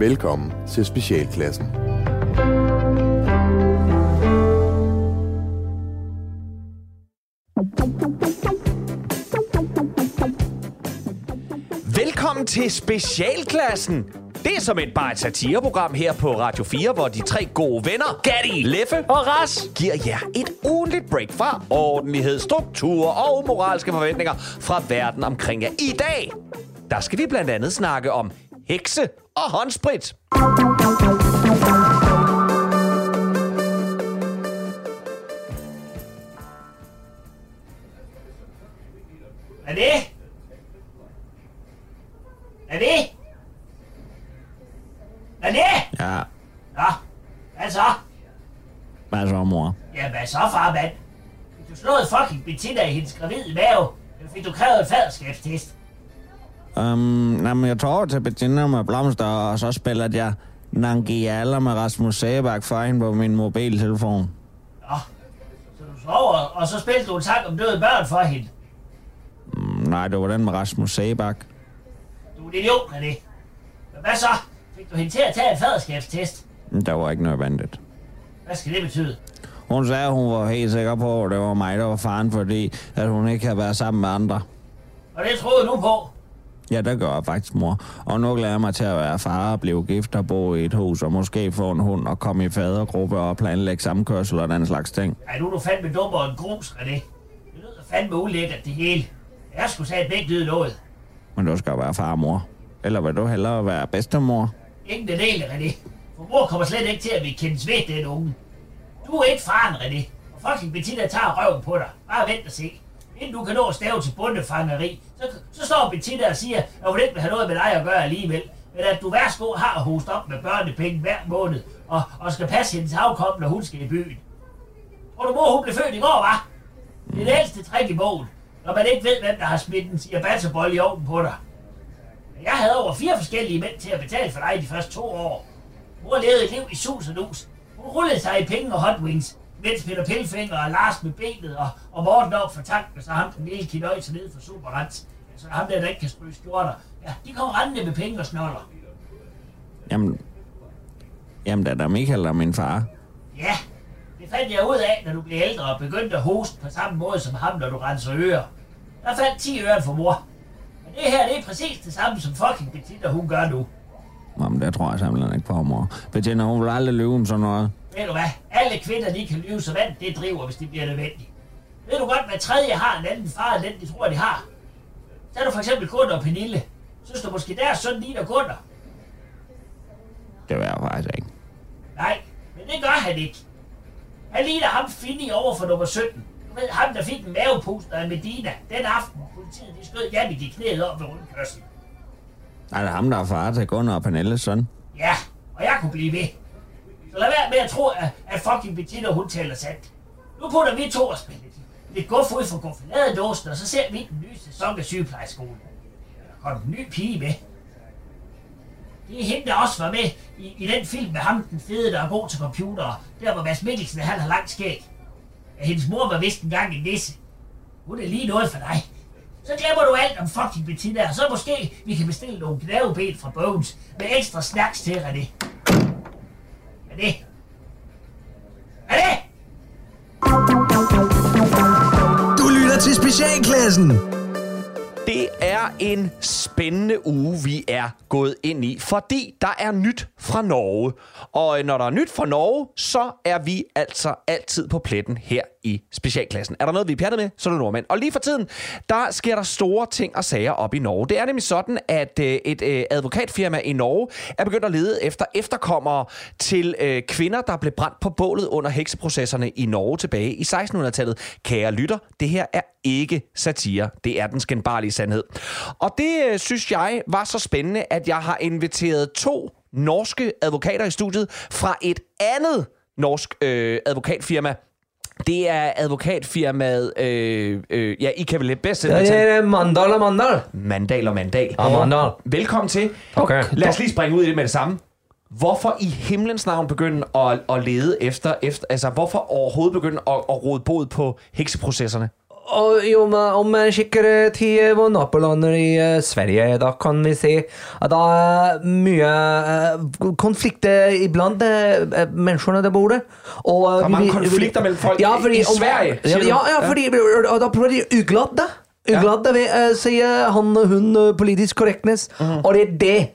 Velkommen til Specialklassen. Velkommen til Specialklassen. Det er som et bare et satireprogram her på Radio 4, hvor de tre gode venner, Gatti, Leffe og Ras, giver jer et ugenligt break fra ordentlighed, struktur og moralske forventninger fra verden omkring jer. I dag, der skal vi blandt andet snakke om hekse og håndsprit. Er det? Er det? Er det? Ja, Nå, hvad så? hvad så, mor? Ja, hvad så, far, mand? Fik du slået fucking Bettina i hendes gravide mave? Eller fik du krævet en faderskabstest? Um, jamen, jeg tog over til Bettina med blomster, og så spillede jeg Nangiala med Rasmus Sæbak for hende på min mobiltelefon. Nå, så du sover, og så spillede du en sang om døde børn for hende. Mm, nej, det var den med Rasmus Sæbak. Du er en idiot, er det? Men hvad så? Fik du hende til at tage en faderskabstest? Men Der var ikke noget vandet. Hvad skal det betyde? Hun sagde, at hun var helt sikker på, at det var mig, der var faren, fordi at hun ikke havde været sammen med andre. Og det troede du på? Ja, det gør jeg faktisk, mor. Og nu glæder jeg mig til at være far og blive gift og bo i et hus, og måske få en hund og komme i fadergruppe og planlægge samkørsel og den slags ting. Ej, nu er du fandme dummere end grus, er det? Lyder fandme ulækkert, det hele. Jeg skulle sige begge lyde noget. Men du skal være far og mor. Eller vil du hellere være bedstemor? Ingen den del, René. For mor kommer slet ikke til at vi kendes ved den unge. Du er ikke faren, René. Og fucking Bettina tager røven på dig. Bare vent og se. Inden du kan nå at stave til bundefangeri, så, så står Bettina og siger, at hun ikke vil have noget med dig at gøre alligevel. Men at du værsgo har host op med børnepenge hver måned, og, og skal passe hendes afkom, når hun skal i byen. Tror du, mor hun blev født i går, var? Det er det ældste træk i bogen, når man ikke ved, hvem der har smidt en ciabattebold i ovnen på dig. Jeg havde over fire forskellige mænd til at betale for dig de første to år. Mor levede et liv i sus og dus. Hun rullede sig i penge og hot wings, mens Peter Pilfinger og Lars med benet og, og Morten op for tanken, så ham den lille kinøjse ned for Superrens. Altså ham der, der ikke kan spryge skjorter. Ja, de kom rendende med penge og snoller. Jamen, jamen da der Michael er min far. Ja, det fandt jeg ud af, når du blev ældre og begyndte at hoste på samme måde som ham, når du renser ører. Der faldt 10 øre for mor. Men det her, det er præcis det samme, som fucking Bettina, hun gør nu. Jamen, det tror jeg simpelthen ikke på, mor. Bettina, hun vil aldrig lyve om sådan noget. Ved du hvad? Alle kvinder, de kan lyve så vand, det driver, hvis det bliver nødvendigt. Ved du godt, hvad tredje har en anden far, end den, de tror, de har? Så er du for eksempel Gunnar og Pernille. Synes du måske, deres søn ligner Gunnar? Det vil jeg faktisk ikke. Nej, men det gør han ikke. Han ligner ham Finny over for nummer 17. Du ved, ham der fik en mavepuster af Medina den aften. Politiet de skød Jannik i knæet op ved rundkørslen. Er det ham, der er far til Gunnar og Pernilles søn? Ja, og jeg kunne blive ved. Så lad være med at tro, at, at fucking Bettina, hun taler sandt. Nu putter vi to og spiller lidt, guf ud for guffaladedåsen, og så ser vi den nye sæson af sygeplejeskolen. Der kom en ny pige med. Det er hende, der også var med i, i den film med ham, den fede, der er god til computer. Der hvor Mads Mikkelsen, han har langt skæg. Ja, hendes mor var vist engang en nisse. Hun er lige noget for dig. Så glemmer du alt om fucking Bettina, og så måske vi kan bestille nogle gnaveben fra Bones med ekstra snacks til, René. Er det? Er det? Du lytter til Specialklassen. Det er en spændende uge, vi er gået ind i, fordi der er nyt fra Norge. Og øh, når der er nyt fra Norge, så er vi altså altid på pletten her i specialklassen. Er der noget, vi er pjattet med, så er det nordmænd. Og lige for tiden, der sker der store ting og sager op i Norge. Det er nemlig sådan, at øh, et øh, advokatfirma i Norge er begyndt at lede efter efterkommere til kvinder, der blev brændt på bålet under hekseprocesserne i Norge tilbage i 1600-tallet. Kære lytter, det her er ikke satire. Det er den skændbarlige sandhed. Og det øh, synes jeg var så spændende, at jeg har inviteret to norske advokater i studiet fra et andet norsk øh, advokatfirma. Det er advokatfirmaet, øh, øh, ja, I kan vel bedst Ja, det er Mandal og Mandal. Mandal og Mandal. Ja, Mandal. Velkommen til. Okay. Lad os lige springe ud i det med det samme. Hvorfor i himlens navn begynde at, at lede efter, efter, altså hvorfor overhovedet begynde at, at rode bod på hekseprocesserne? Om eh, til våre naboland i eh, Sverige, da kan vi se at det er mye eh, konflikter iblant eh, menneskene der bor der. Og, Der er mange konflikter mellem folk ja, fordi, i Sverige, Ja, ja, ja, fordi og da prøver de ugladde. Ugladde vil eh, si han og hun politisk correctness, Mhm. og det er det.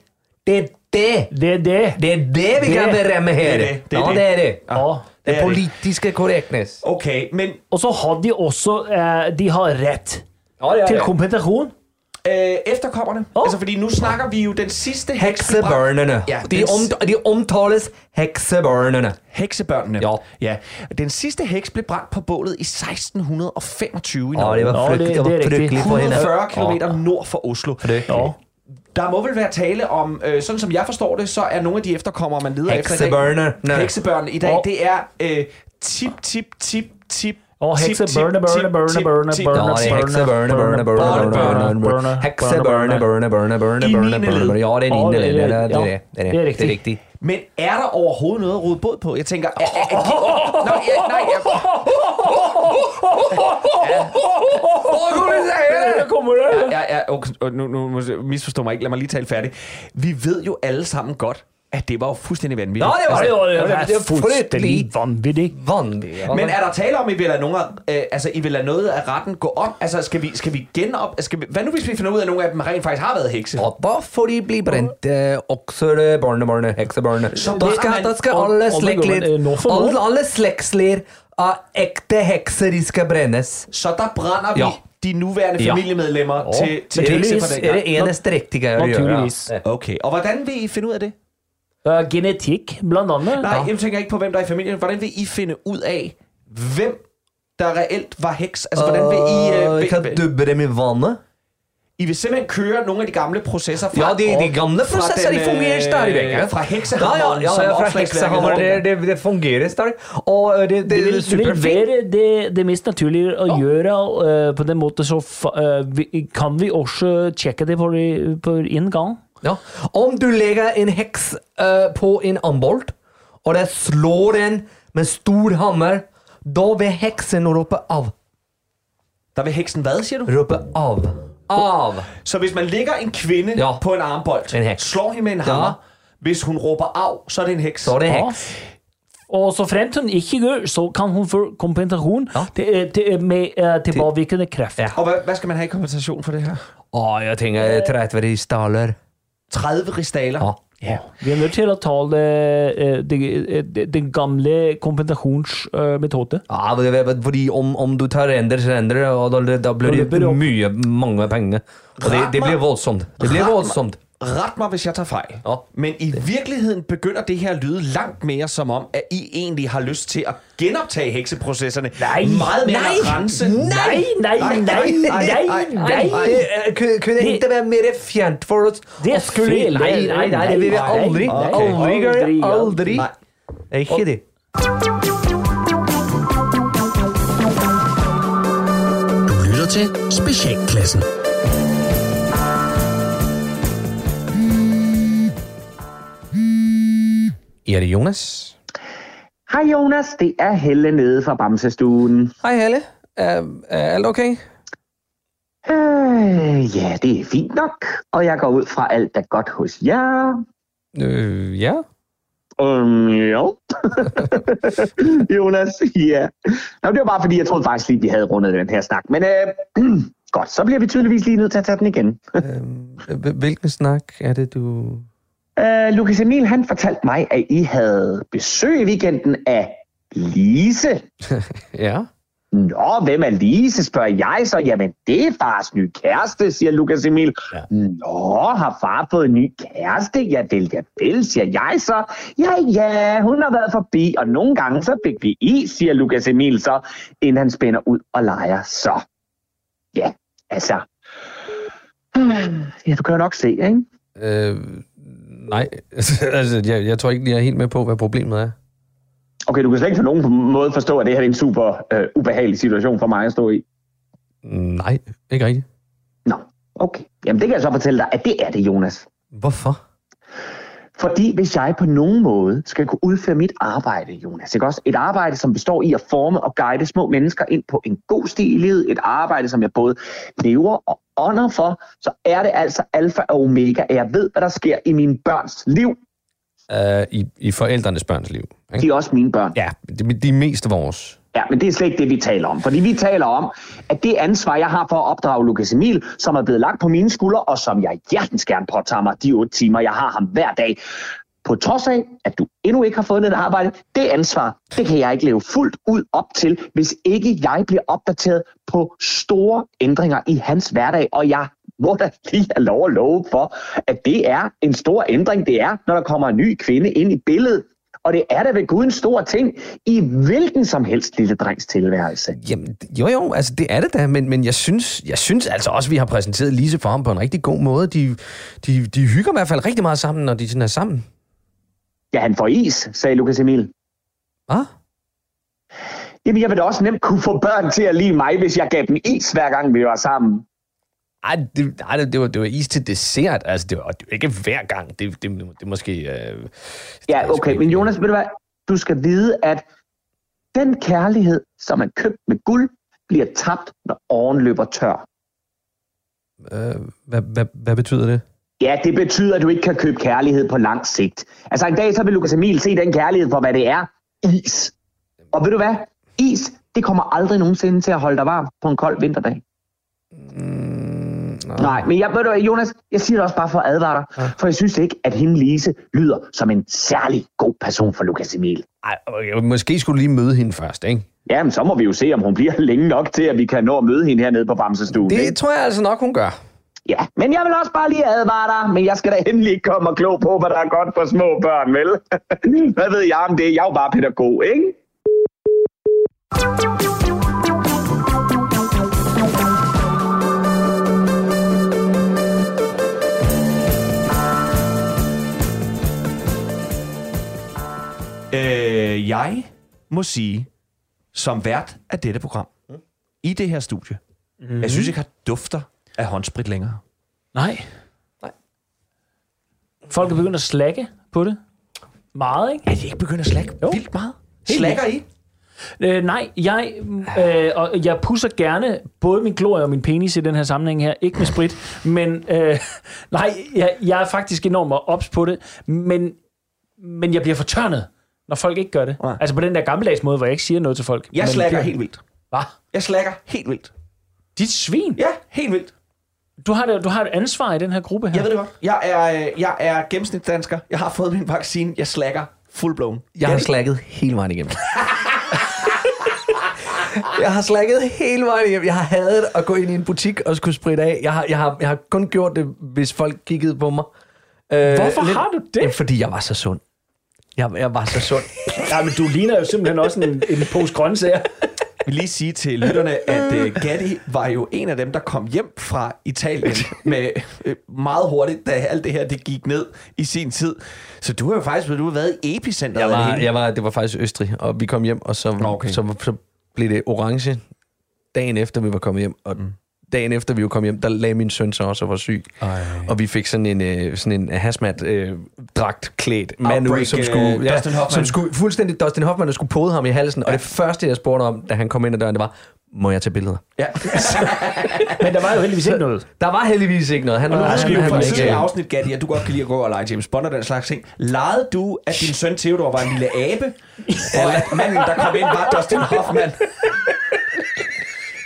Det er det. Det er det. Det er det vi kan berømme her. det er det, det er ja, det. det er det. Ja. Det det det. politiske correctness. Okay, men Og så har de også eh, De har rett Ja, ja, til kompensasjon. øh, efterkommerne, Åh. altså fordi nu snakker vi jo den sidste heks blev brændt- Heksebørnene. Ja, de, den, om, de omtales heksebørnene. heksebørnene. Ja. ja. Den sidste heks blev brændt på bålet i 1625 i Ja, Norge. det var, Ja, frykt, det- det, var det er rigtigt. frygteligt for hende. 140 km nord for Oslo. Ja. Der må vel være tale om, øh, sådan som jeg forstår det, så er nogle af de efterkommere, man leder efter i Heksebørne. dag. Nej. Heksebørn i dag, Ja. det er øh, tip, tip, tip, tip, Og hekse er børne, heksebørne, børne, børne, børne, børne, børne, børne, børne. Heksebørne, børne, børne, børne, I børne, niende børne, led. børne. Ja, det er Ja, niende det er- led. Det er det. ja, Det er det. er Det er rigtigt. Men er der overhovedet noget at rode båd på? Jeg tænker... Er, er, er de, ja, nej. Der kommer det. Ja, ja, okay, nu, nu jeg misforstå mig ikke. Lad mig lige tale færdig. Vi ved jo alle sammen godt, at det var jo fuldstændig vanvittigt. Ja, det var Ja, det var det. Ja, Det det er er fuldstændig vanvittigt. Vanvittigt. Men er der tale om, at I vil lade, nogen, af- øh, altså, I vil lade noget af retten gå om? Altså, skal vi, skal vi genop... Skal vi, hvad nu, hvis vi finder ud af, at nogle af dem rent faktisk har været hekse? Ja, da får de bli brent, eh, også det barnebarnet, heksebarnet. Så brænder skal, man- da skal og- alle og det nå for nå. alle, alle slektsler av ekte hekser, de skal brennes. Så der brænder vi Ja. de nuværende Ja. familiemedlemmer Ja, til, til for Det den er det eneste. Naturligvis. Ja. Okay, og hvordan vil I finde ud af det? Uh, genetikk, blant annet. Nej, jeg tænker ikke på, hvem der er i familien. Hvordan vil I finde ud af, hvem der reelt var heks? Altså, hvordan vil I... Uh, Øh, vi kan dubbe dem i vannet. I vil simpelthen køre nogle af de gamle processer fra... Ja, de, de gamle fra prosesser de den, fungerer øh, stadig væk. ja. Fra Ja, heksehammeren, ja, ja, ja fra heksehammer, det, det, det fungerer stadig. Og eh, det, det, Det er vil, det vil være det, det mest naturlige å gjøre. eh, på den måten så eh, vi, kan vi også sjekke det på, det- på en gang. Ja. Om du legger en heks eh, på en ambolt, og det slår den med stor hammer, da vil heksen rope av. Der vil heksen hvad, siger du? Rope av. Av. Så hvis man lægger en kvinde Ja. på en armbold, En heks. slår hende med en hammer, hvis hun råber af, så er det en heks. Så er det Ja. heks. Og så fremt hun ikke gjør, så kan hun få kompensasjon Ja. til, eh, til, med eh, tilbakevirkende kraft. Ja. Og hvad, hvad skal man have i kompensation for det her? Å, jeg tenker 30 ristaler. 30 ristaler. Ja. Ja. Vi er nødt til å ta det, eh, det, den gamle kompensasjonsmetoden. Ja, fordi om, om du tar render, så render, og da, da blir det mye, mange penger. Og det, det blir voldsomt. Det blir voldsomt. Ret mig, hvis jeg tager fejl. Ja. Men i virkeligheden begynder det her at lyde langt mere som om, at I egentlig har lyst til at genoptage hekseprocesserne. Nej. Meget mere Nej. at rense. Nej, nej, nej, nej, nej. Det eh, kunne, kunne Det- ikke være mer fjernt for oss. Det er fel. Nei, nei, nei, det vil vi Nei, aldri. nei, Aldri gjøre. aldri, Aldri. Nej. Det er Ikke det. Du lytter til Specialklassen. Er det Jonas? Hej Jonas, det er Helle nede fra Bamsestuen. Hej Helle. Er, er alt okay? Øh, ja, det er fint nok, og jeg går ud fra alt er godt hos jer. Øh, ja. Um, jo. Jonas, ja. Nå, det var bare fordi, jeg troede faktisk lige, vi havde rundet den her snak. Men øh, godt, så bliver vi tydeligvis lige nødt til at tage den igen. Øh, hvilken snak er det, du... Øh, Lukas Emil, han fortalte mig, at I havde besøg i weekenden af Lise. Ja. Nå, hvem er Lise, spørger jeg så. Jamen, det er fars nye kæreste, siger Lukas Emil. Ja. Nå, har far fået en ny kæreste? Ja, vel, ja, vel, siger jeg så. Ja, ja, hun har været forbi, og nogle gange så fik vi is, siger Lukas Emil så, inden han spænder ud og leger så. Ja, altså. Ja, du kan jo nok se, ikke? Øh, nej, altså, jeg, jeg tror ikke, jeg er helt med på, hvad problemet er. Okay, du kan slet ikke på nogen måde forstå, at det her er en super øh, ubehagelig situation for mig at stå i. Nej, ikke rigtigt. Nå, okay. Jamen, det kan jeg så fortælle dig, at det er det, Jonas. Hvorfor? Fordi hvis jeg på nogen måde skal kunne udføre mit arbejde, Jonas, ikke også? Et arbejde, som består i at forme og guide små mennesker ind på en god sti i livet, et arbejde, som jeg både lever og ånder for, så er det altså alfa og omega, at jeg ved, hvad der sker i mine børns liv. Uh, i, I forældrenes børns liv. De Ikke? er også mine børn. Ja, de, de er mest vores. Ja, men det er slet ikke det, vi taler om. Fordi vi taler om, at det ansvar, jeg har for at opdrage Lukas Emil, som er blevet lagt på mine skuldre, og som jeg hjertens gerne påtager mig de otte timer, jeg har ham hver dag, på trods af, at du endnu ikke har fundet et arbejde, det ansvar, det kan jeg ikke leve fuldt ud op til, hvis ikke jeg bliver opdateret på store ændringer i hans hverdag. Og jeg må da lige have lov at love for, at det er en stor ændring, det er, når der kommer en ny kvinde ind i billedet. Og det er da ved Gud en stor ting i hvilken som helst lille drengs tilværelse. Jamen, jo jo, altså det er det da, men, men jeg, synes, jeg synes altså også, at vi har præsenteret Lise for ham på en rigtig god måde. De, de, de hygger i hvert fald rigtig meget sammen, når de sådan er sammen. Ja, han får is, sagde Lukas Emil. Hvad? Jamen, jeg vil da også nemt kunne få børn til at lide mig, hvis jeg gav dem is, hver gang vi var sammen. Ej, det, ej, det, var, det var is til dessert. Altså, det var, det var ikke hver gang. Det, det, det, det måske... Øh, Ja, okay, men Jonas, ved du hvad? Du skal vide, at den kærlighed, som er købt med guld, bliver tabt, når åren løber tør. øh, hvad, hvad, hvad betyder det? Ja, det betyder, at du ikke kan købe kærlighed på lang sigt. Altså en dag, så vil Lukas Emil se den kærlighed for, hvad det er. Is. Og ved du hvad? Is, det kommer aldrig nogensinde til at holde dig varm på en kold vinterdag. Mm, nej. Nej, men jeg, ved du, Jonas, jeg siger det også bare for at advare dig, ja. for jeg synes ikke, at hende Lise lyder som en særlig god person for Lukas Emil. Ej, måske skulle du lige møde hende først, ikke? Jamen, så må vi jo se, om hun bliver længe nok til, at vi kan nå at møde hende hernede på Bamsestuen. ikke? Det tror jeg altså nok, hun gør. Ja, men jeg vil også bare lige advare dig, men jeg skal da endelig ikke komme og klog på, hvad der er godt for små børn, vel? hvad ved jeg om det? Jeg er jo bare pædagog, ikke? Øh, jeg må sige, som vært af dette program, i det her studie, mm-hmm. jeg synes ikke har dufter af håndsprit længere. Nej. Nej. Folk er begyndt at slække på det. Meget, ikke? Er de ikke begyndt at slække Jo. vildt meget? Helt Slækker I? Øh, nej, jeg, øh, og jeg pusser gerne både min glorie og min penis i den her sammenhæng her. Ikke med sprit, men øh, nej, jeg, jeg er faktisk enormt ops på det. Men, men jeg bliver fortørnet, når folk ikke gør det. Nej. Altså på den der gammeldags måde, hvor jeg ikke siger noget til folk. Jeg slækker helt vildt. Hvad? Jeg slækker helt vildt. Dit svin? Ja, helt vildt. Du har, det, du har et ansvar i den her gruppe her. Jeg ved det godt. Jeg er, øh, jeg er gennemsnitsdansker. Jeg har fået min vaccine. Jeg slækker full-blown. Jeg har slækket hele vejen igennem. jeg har slækket hele vejen igennem. Jeg har hadet at gå ind i en butik og skulle spritte af. Jeg har, jeg har, jeg har kun gjort det, hvis folk kiggede på mig. Øh, Hvorfor har du det? Fordi jeg var så sund. Jeg, jeg var så sund. Ja, men du ligner jo simpelthen også en, en pose grøntsager. Jeg vil lige sige til lytterne, at uh, Gatti var jo en af dem, der kom hjem fra Italien med uh, meget hurtigt, da alt det her det gik ned i sin tid. Så du har jo faktisk du har været i epicenteret Jeg var, jeg var, det var faktisk Østrig, og vi kom hjem, og så, okay. så, så blev det orange dagen efter, vi var kommet hjem. Og mm. Dagen efter, vi var kommet hjem, der lagde min søn så også og var syg. Ej. Og vi fik sådan en, øh, sådan en hazmat-dragt klædt mand ud, som øh, skulle, Dustin Hoffman. som skulle, fuldstændig Dustin Hoffman, der skulle pode ham i halsen. Og det første, jeg spurgte om, da han kom ind ad døren, det var, må jeg tage billeder? Ja. Men der var jo heldigvis ikke noget. Der var heldigvis ikke noget. Han var, Nu han, jo han, var ikke, afsnit, Gatti, at du godt kan lide at gå og lege James Bond og den slags ting. Lejede du, at din søn Theodor var en lille abe, og at manden, der kom ind, var Dustin Hoffman?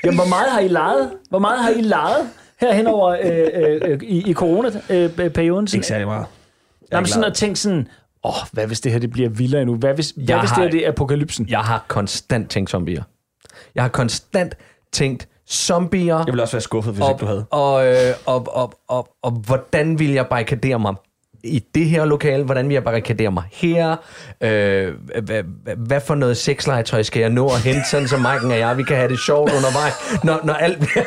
Jamen, hvor meget har I lejet? Hvor meget har I lejet her henover øh, øh, i, i corona-perioden? Ikke særlig meget. Men sådan at tænke sådan, åh, oh, hvad hvis det her det bliver vildere endnu? Hvad hvis, hvad Jeg hvis det har- her det er apokalypsen? jeg har konstant tænkt zombier. Jeg har konstant tænkt zombier. Jeg ville også være skuffet, hvis ikke du havde. Og, øh, og, og, og, og hvordan vil jeg barrikadere mig i det her lokale? Hvordan vil jeg barrikadere mig her? Øh, hvad, hvad, hvad for noget sexlegetøj skal jeg nå at hente, sådan så Mike'en og jeg, vi kan have det sjovt undervejs, når, når alt bliver...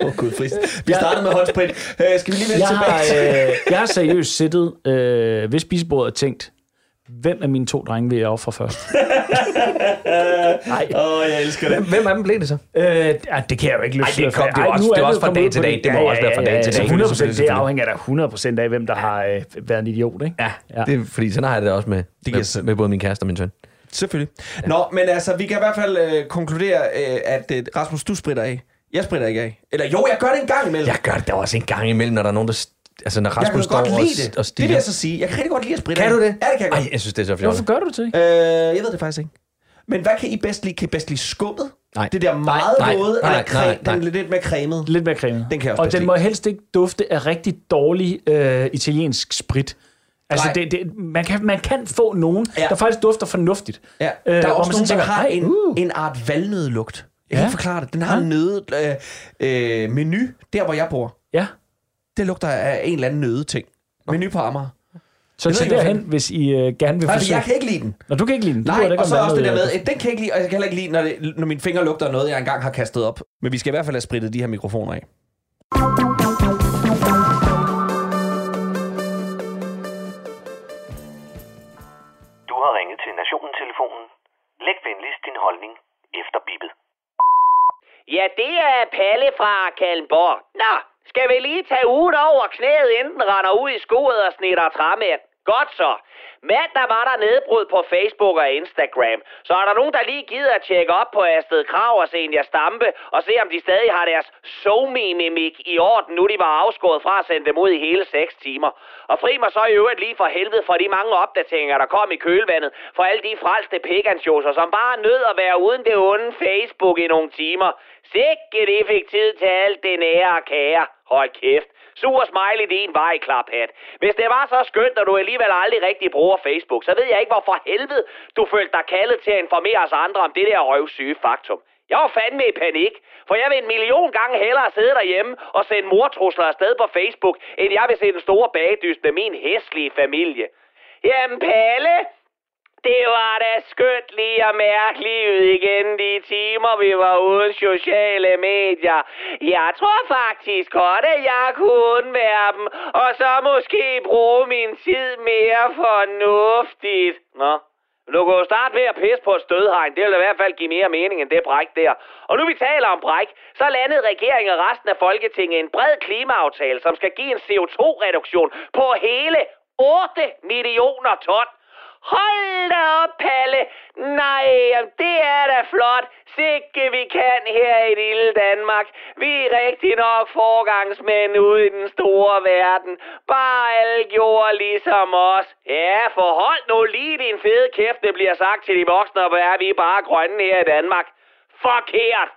Åh, oh, gud frist. Vi startede med håndsprit. Uh, skal vi lige vende Jeg tilbage har, øh, jeg har seriøst siddet øh, ved spisebordet og tænkt, Hvem af mine to drenge vil jeg ofre først? Nej. Åh, oh, jeg elsker det. Hvem af dem blev det så? Øh, ja, det kan jeg jo ikke løfte. Ej, det kom- det er Ej, også- nu det er er også fra dag til dag. Det må også være fra dag til ja, dag. ja, 100 det Selvfølgelig. afhænger da 100 af, hvem der har øh, været en idiot, ikke? Ja, Ja. Det, er, fordi sådan har jeg det også med, giver med, med både min kæreste og min søn. Selvfølgelig. Ja. Nå, men altså, vi kan i hvert fald øh, konkludere, øh, at øh, Rasmus, du spritter af. Jeg spritter ikke af. Eller jo, jeg gør det en gang imellem. Jeg gør det da også en gang imellem, når der er nogen, der... Altså, når jeg Rasmus kan står godt og, det. og Det vil jeg så sige. Jeg kan rigtig godt lide at spritte Kan af. du det? Ja, det kan jeg godt. Ej, jeg synes, det er så Hvorfor fjollet. gør du det ikke? Øh, jeg ved det faktisk ikke. Men hvad kan I bedst lide? Kan I bedst lide skummet? Nej. Det der meget nej, våde, nej, eller nej, creme, nej. den lidt mere cremet? Lidt mere creme. Den kan jeg også Og bedst den lide. må helst ikke dufte af rigtig dårlig øh, italiensk sprit. Altså, Nej. det, det, man, kan, man kan få nogen, Ja. ja. der faktisk dufter fornuftigt. Ja, Øh, der er hvor også nogen, sådan der tænker, har "Ej, en, uh." en art valnødlugt. Jeg kan Ja. ikke forklare det. Den har en nøde øh, øh, menu, der hvor jeg bor. Ja. Det lugter af en eller anden nøde ting. Menu på Amager. Så ikke, derhen, hvis I øh, gerne vil Nej, forsøge. jeg kan ikke lide den. Nå, du kan ikke lide den. Du Nej, ikke og så også det der med, at den kan jeg ikke lide, og jeg kan heller ikke lide, når, det, når mine fingre lugter af noget, jeg engang har kastet op. Men vi skal i hvert fald have spritet de her mikrofoner af. Du har ringet til Nationen-telefonen. Læg venligst din holdning efter bippet. Ja, det er Palle fra Kalmborg. Nå, skal vi lige tage ugen over knæet, inden den render ud i skuret og snitter træmænd? Godt så. Mandag var der nedbrud på Facebook og Instagram. Så er der nogen, der lige gider at tjekke op på Astrid Krav og Senja Stampe og se, om de stadig har deres somi-mimik i orden, nu de var afskåret fra at sende dem ud i hele 6 timer. Og fri mig så i øvrigt lige for helvede for de mange opdateringer, der kom i kølvandet for alle de frelste pekansjoser, som bare nød at være uden det onde Facebook i nogle timer. Sikke det fik tid til alt det nære og kære. Hold kæft. Sur smiley din vej, klaphat. Hvis det var så skønt, at du alligevel aldrig rigtig bruger Facebook, så ved jeg ikke, hvorfor helvede du følte dig kaldet til at informere os andre om det der røvsyge faktum. Jeg var fandme i panik, for jeg vil en million gange hellere sidde derhjemme og sende mortrusler afsted på Facebook, end jeg vil se den store bagdyst med min hæslige familie. Jamen, Palle, det var da skønt lige at mærke livet igen de timer, vi var uden sociale medier. Jeg tror faktisk godt, at jeg kunne undvære dem, og så måske bruge min tid mere fornuftigt. Nå, du kan jo starte med at pisse på et stødhegn. Det vil i hvert fald give mere mening end det bræk der. Og nu vi taler om bræk, så landede regeringen og resten af Folketinget en bred klimaaftale, som skal give en CO2-reduktion på hele 8 millioner ton. Hold da op, Palle. Nej, det er da flot. Sikke vi kan her i lille Danmark. Vi er rigtig nok forgangsmænd ude i den store verden. Bare alle gjorde ligesom os. Ja, forhold nu lige din fede kæft, det bliver sagt til de voksne, og hvor er vi bare grønne her i Danmark. Forkert.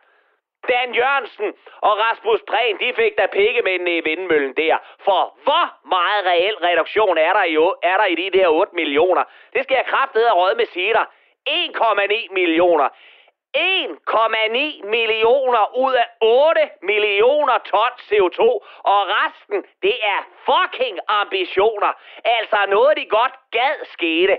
Dan Jørgensen og Rasmus Prehn, de fik da pikkemændene i vindmøllen der. For hvor meget reel reduktion er der i, er der i de der 8 millioner? Det skal jeg kraftedere råd med sige dig. 1,9 millioner. 1,9 millioner ud af 8 millioner ton CO2, og resten, det er fucking ambitioner. Altså noget, de godt gad skete.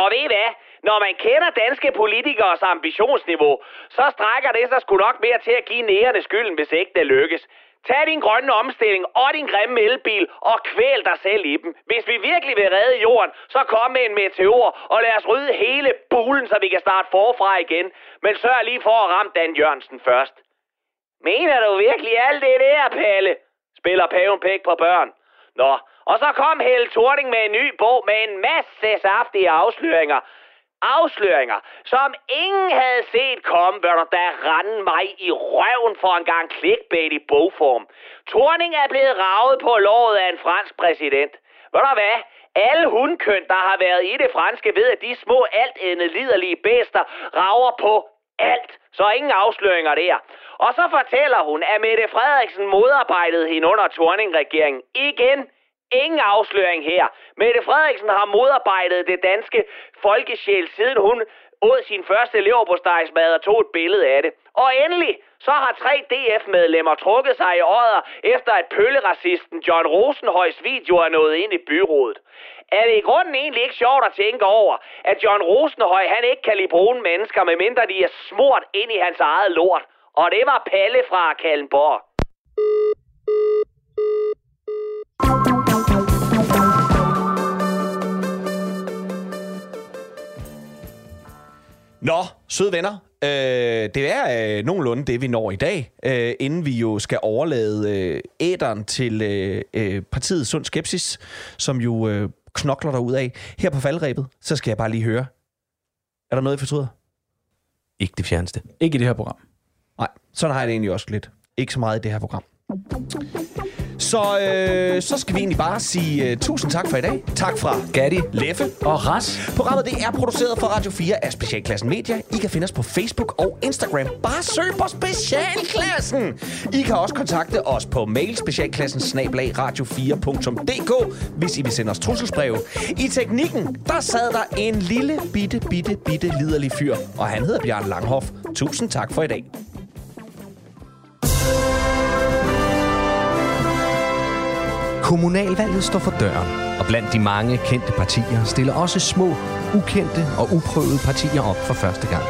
Og ved I hvad? Når man kender danske politikers ambitionsniveau, så strækker det sig sgu nok mere til at give nærende skylden, hvis ikke det lykkes. Tag din grønne omstilling og din grimme elbil og kvæl dig selv i dem. Hvis vi virkelig vil redde jorden, så kom med en meteor og lad os rydde hele bulen, så vi kan starte forfra igen. Men sørg lige for at ramme Dan Jørgensen først. Mener du virkelig alt det der, Palle? Spiller paven pæk på børn. Nå, og så kom Helle Thorning med en ny bog med en masse saftige afsløringer. Afsløringer, som ingen havde set komme, bør der da rende mig i røven for en gang clickbait i bogform. Thorning er blevet ravet på låret af en fransk præsident. Ved du hvad? Alle hundkøn, der har været i det franske, ved, at de små altædende liderlige bæster rager på alt. Så ingen afsløringer der. Og så fortæller hun, at Mette Frederiksen modarbejdede hende under Thorning-regeringen. Igen, ingen afsløring her. Mette Frederiksen har modarbejdet det danske folkesjæl, siden hun åd sin første leverpostejsmad og tog et billede af det. Og endelig, så har tre DF-medlemmer trukket sig i ådder, efter at pølleracisten John Rosenhøjs video er nået ind i byrådet. Er det i grunden egentlig ikke sjovt at tænke over, at John Rosenhøj han ikke kan lide brune mennesker, medmindre de er smurt ind i hans eget lort? Og det var Palle fra Kallenborg. Nå, søde venner. Øh, det er øh, nogenlunde det, vi når i dag, øh, inden vi jo skal overlade øh, æderen til øh, øh, partiet Sund Skepsis, som jo øh, knokler derud af. Her på faldrebet, så skal jeg bare lige høre. Er der noget, I fortryder? Ikke det fjerneste. Ikke i det her program. Nej, sådan har jeg det egentlig også lidt. Ikke så meget i det her program. Så, øh, så skal vi egentlig bare sige uh, tusind tak for i dag. Tak fra Gatti. Leffe. Og Ras. Programmet det er produceret for Radio 4 af Specialklassen Media. I kan finde os på Facebook og Instagram. Bare søg på Specialklassen. I kan også kontakte os på mail specialklassen radio4.dk, hvis I vil sende os trusselsbreve. I teknikken, der sad der en lille bitte, bitte, bitte liderlig fyr, og han hedder Bjørn Langhoff. Tusind tak for i dag. Kommunalvalget står for døren, og blandt de mange kendte partier stiller også små, ukendte og uprøvede partier op for første gang.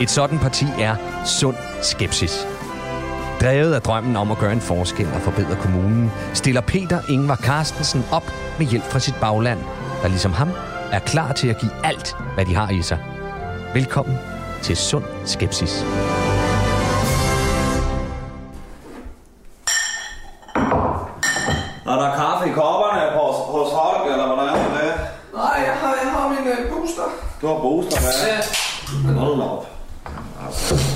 Et sådan parti er Sund Skepsis. Drevet af drømmen om at gøre en forskel og forbedre kommunen, stiller Peter Ingvar Carstensen op med hjælp fra sit bagland, der ligesom ham er klar til at give alt, hvad de har i sig. Velkommen til Sund Skepsis. Ja. Hold da op.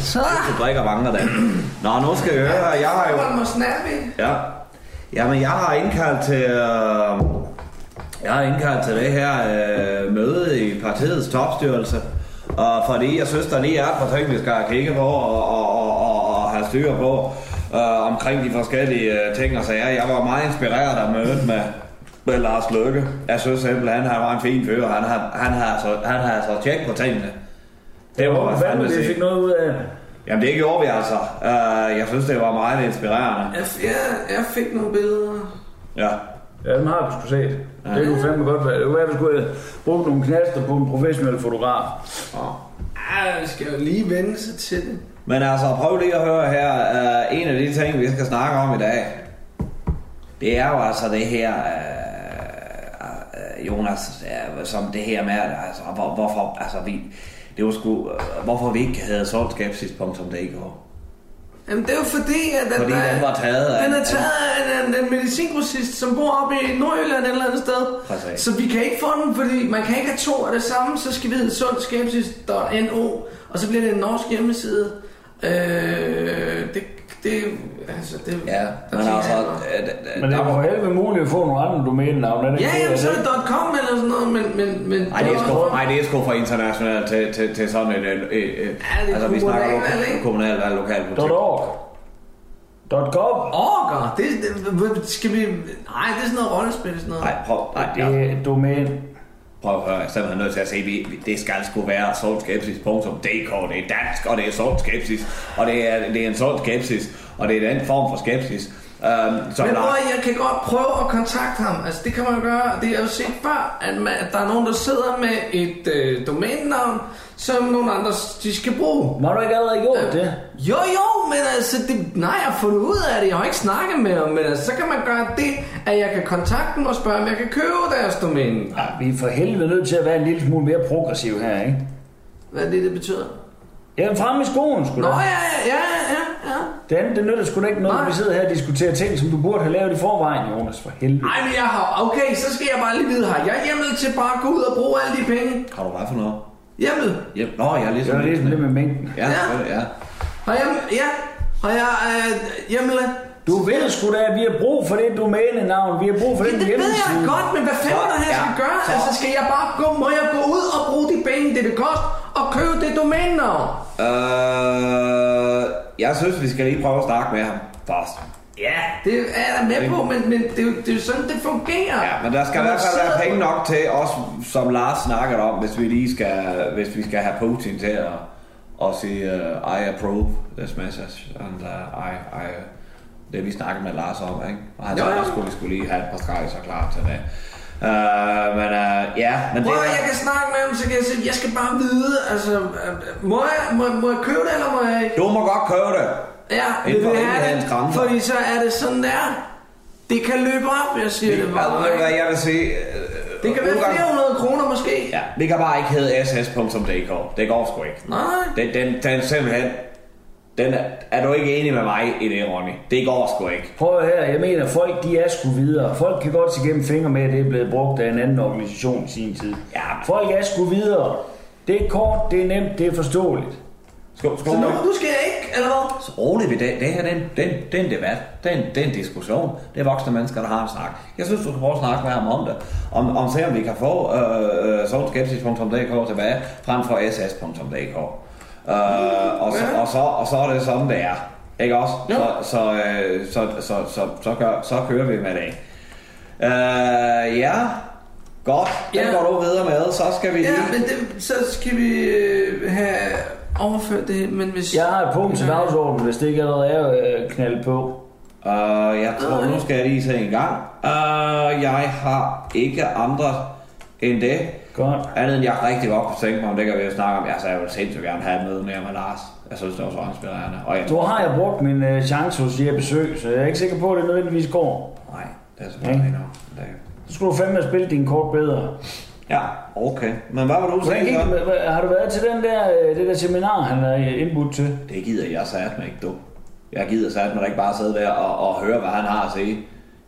Så. Du drikker mange af dem. Nå, nu skal jeg høre. Jeg har jo... Ja. Jamen, jeg har indkaldt til... Øh, jeg har indkaldt til det her øh, møde i partiets topstyrelse. Og fordi jeg synes, der lige er et par ting, vi skal kigge på og, og, og, og, og have styr på øh, omkring de forskellige øh, ting og sager. Jeg var meget inspireret af mødet med, med Lars Løkke. Jeg synes simpelthen, han var en fin fyr. Han har, han har, altså, han har altså tjek på tingene. Det var Hvad fandme det fik noget ud af? Jamen det gjorde vi altså. Uh, jeg synes, det var meget inspirerende. Jeg, jeg, jeg fik nogle billeder. Ja. Ja, dem har vi sgu set. Det kunne fandme godt være. Det kunne være, at vi skulle have brugt nogle knaster på en professionel fotograf. Ej, jeg skal jo lige vende sig til det. Men altså, prøv lige at høre her. Uh, en af de ting, vi skal snakke om i dag, det er jo altså det her, uh, Jonas, som det her med, altså, hvor, hvorfor, altså, vi, det var sgu, hvorfor vi ikke havde solgt skepsis.dk. Jamen, det er jo fordi, at... at Fordi der- den var taget af Den er taget af en, en, en medicingrossist, som bor oppe i Nordjylland et eller andet sted. Præcis. Så vi kan ikke få den, fordi man kan ikke have to af det samme. Så skal vi hedde sundskepsis.no, og så bliver det en norsk hjemmeside. Øh, det, det, altså, det... Ja, der men altså... jeg øh, bare- øh, Men det er var- helvede muligt at få nogle andre domænenavne. er det Ja, ja, det? så er det .com eller sådan noget, men... men, men Nej, det er sgu, nej, det er sgu for internationalt til, til, til sådan et, et det er altså, vi snakker kommunalvalg, ikke? kommunalvalg, lokalpolitik. Dot .org. Dot .gov. Orker? Det, det, skal vi... Nej, det er sådan noget rollespil, sådan noget. Nej, prøv, nej, Det ja. er et domæne prøv at høre, så er simpelthen nødt til at sige, vi, det skal sgu være sundskepsis.dk, det er dansk, og det er sund skepsis, og det er, det er en sund skepsis, og det er den form for skepsis. Um, som Men der, prøv, jeg kan godt prøve at kontakte ham. Altså, det kan man jo gøre. Det jeg jo set før, at, man, at der er nogen, der sidder med et øh, domænenavn, som nogle andre de skal bruge. Må du ikke allerede gjort det? Jo, jo, men altså, det, nej, jeg har fundet ud af det. Jeg har ikke snakket med ham, men altså, så kan man gøre det, at jeg kan kontakte dem og spørge, om jeg kan købe deres domæne. Ja, vi er for helvede nødt til at være en lille smule mere progressiv her, ikke? Hvad er det, det betyder? Ja, frem i skoen, sgu Nå, da. ja, ja, ja, ja, ja. Det andet, det nytter sgu da ikke noget, Nej. når vi sidder her og diskuterer ting, som du burde have lavet i forvejen, Jonas, for helvede. Nej, men jeg har... Okay, så skal jeg bare lige vide, har jeg hjemmel til bare at gå ud og bruge alle de penge? har du hvad for noget? Hjemmel? Yep. Nå, jeg er Det ligesom... var ligesom det med mængden. Ja, Ja. ja. Har jeg... Ja. Har jeg øh, hjemmel? Du ved sgu da, at vi har brug for det domænenavn. Vi har brug for Ja, den det ved jeg hjemmeside. godt, men hvad fanden er det, jeg Ja, skal gøre? så- Altså, skal jeg bare gå... Må jeg gå ud og bruge de penge, det det koster, og købe det domænenavn? Øh, jeg synes, vi skal lige prøve at snakke med ham først. Ja, det er jeg med på, men, men det, er jo- det er jo sådan, det fungerer. Ja, men der skal i hvert fald være penge nok til os, som Lars snakkede om, hvis vi lige skal, hvis vi skal have Putin til at, at sige, uh, I approve this message, and uh, I, I, det vi snakkede med Lars om, ikke? Og han Jo, sagde, at skulle vi skulle lige have et par så klar til det. Uh, men uh, ja, men det Prøv er... jeg kan snakke med ham, så kan jeg sige, jeg skal bare vide, altså, øh, må jeg, må, må jeg købe det, eller må jeg ikke? Du må godt købe det. Ja, vil du have det? Fordi så er det sådan der. Det kan løbe op, jeg siger det Altså, bare. ved du hvad jeg vil sige? Det kan være flere hundrede kroner måske. Ja, det kan bare ikke hedde ss.dk. Det går sgu ikke. Nej. Den, den, den simpelthen... Den er, er du ikke enig med mig i det, Ronny? Det går sgu ikke. Prøv her, jeg mener, folk de er sgu videre. Folk kan godt se gennem fingre med, at det er blevet brugt af en anden organisation i sin tid. Ja, Folk er sgu videre. Det er kort, det er nemt, det er forståeligt. Skål, skål. Så nu, nu skal jeg ikke, eller hvad? Så roligt ved det. Det her, den, den, den debat, den, den diskussion, det er voksne mennesker, der har en snak. Jeg synes, du skal prøve at snakke med ham om det. Om, om se, om vi kan få øh, øh, sundskepsis.dk tilbage, frem for ss.dk. Øh, og, så, og, så, og så er det sådan, det er. Ikke også? Så, så, øh, så, så, så, så, gør, så kører vi med det. Øh, ja, godt. Den Ja. går du videre med. Så skal vi Ja, lige... men det, så skal vi øh, have overført det, men hvis... Jeg har et punkt til dagsordenen, hvis det ikke allerede er øh, knaldet på. Uh, jeg tror, nu skal jeg lige se en gang. Uh, jeg har ikke andre end det. Godt. Andet end jeg rigtig godt kunne tænke mig, om det kan vi jo snakke om. Altså, jeg vil sindssygt gerne have et møde mere med Lars. Jeg synes, det var så inspirerende. Og jeg Nu har jeg brugt min øh, chance hos Jeppe Sø, så jeg er ikke sikker på, at det nødvendigvis går. Nej, det er selvfølgelig ikke noget. Det Så skulle du fandme have spillet din kort bedre. Ja, okay. Men hvad var du Hvordan gik har du været til den der, øh, det der seminar, han er indbudt til? Det gider jeg sat mig ikke, du. Jeg gider sat mig ikke bare sidde der og, og høre, hvad han har at sige.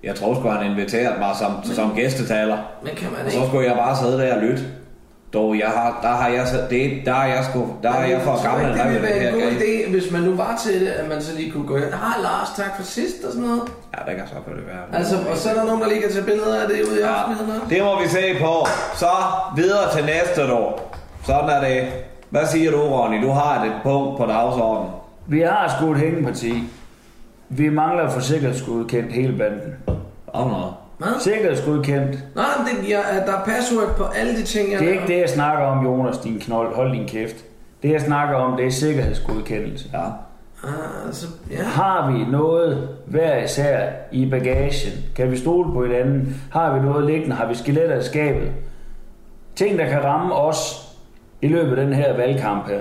Jeg tror sgu, han inviteret mig som, som gæstetaler. Men kan man Og så skulle jeg bare sidde der og lytte. Dog, jeg har, der har jeg, så- det, der er jeg sgu, der er jeg for gammel. det ville være en god idé, hvis man nu var til det, at man så lige kunne gå hen. Ah, Lars, tak for sidst og sådan noget. Ja, det kan selvfølgelig være. Altså, og så er der nogen, der lige kan tage billeder af det ude i Ja, offentligheden. det må vi se på. Så videre til næste år. Sådan er det. Hvad siger du, Ronny? Du har et punkt på dagsordenen. Vi har sgu et hængeparti. Vi mangler at få sikkerhedsgodkendt hele banden. For noget? Hvad? Sikkerhedsgodkendt. Nej, men det, jeg, der er password på alle de ting, jeg Det er ikke det, jeg snakker om, Jonas, din knold. Hold din kæft. Det, jeg snakker om, det er sikkerhedsgodkendelse. Ja. Ah, altså, ja. Har vi noget hver især i bagagen? Kan vi stole på hinanden? Har vi noget liggende? Har vi skeletter i skabet? Ting, der kan ramme os i løbet af den her valgkamp her.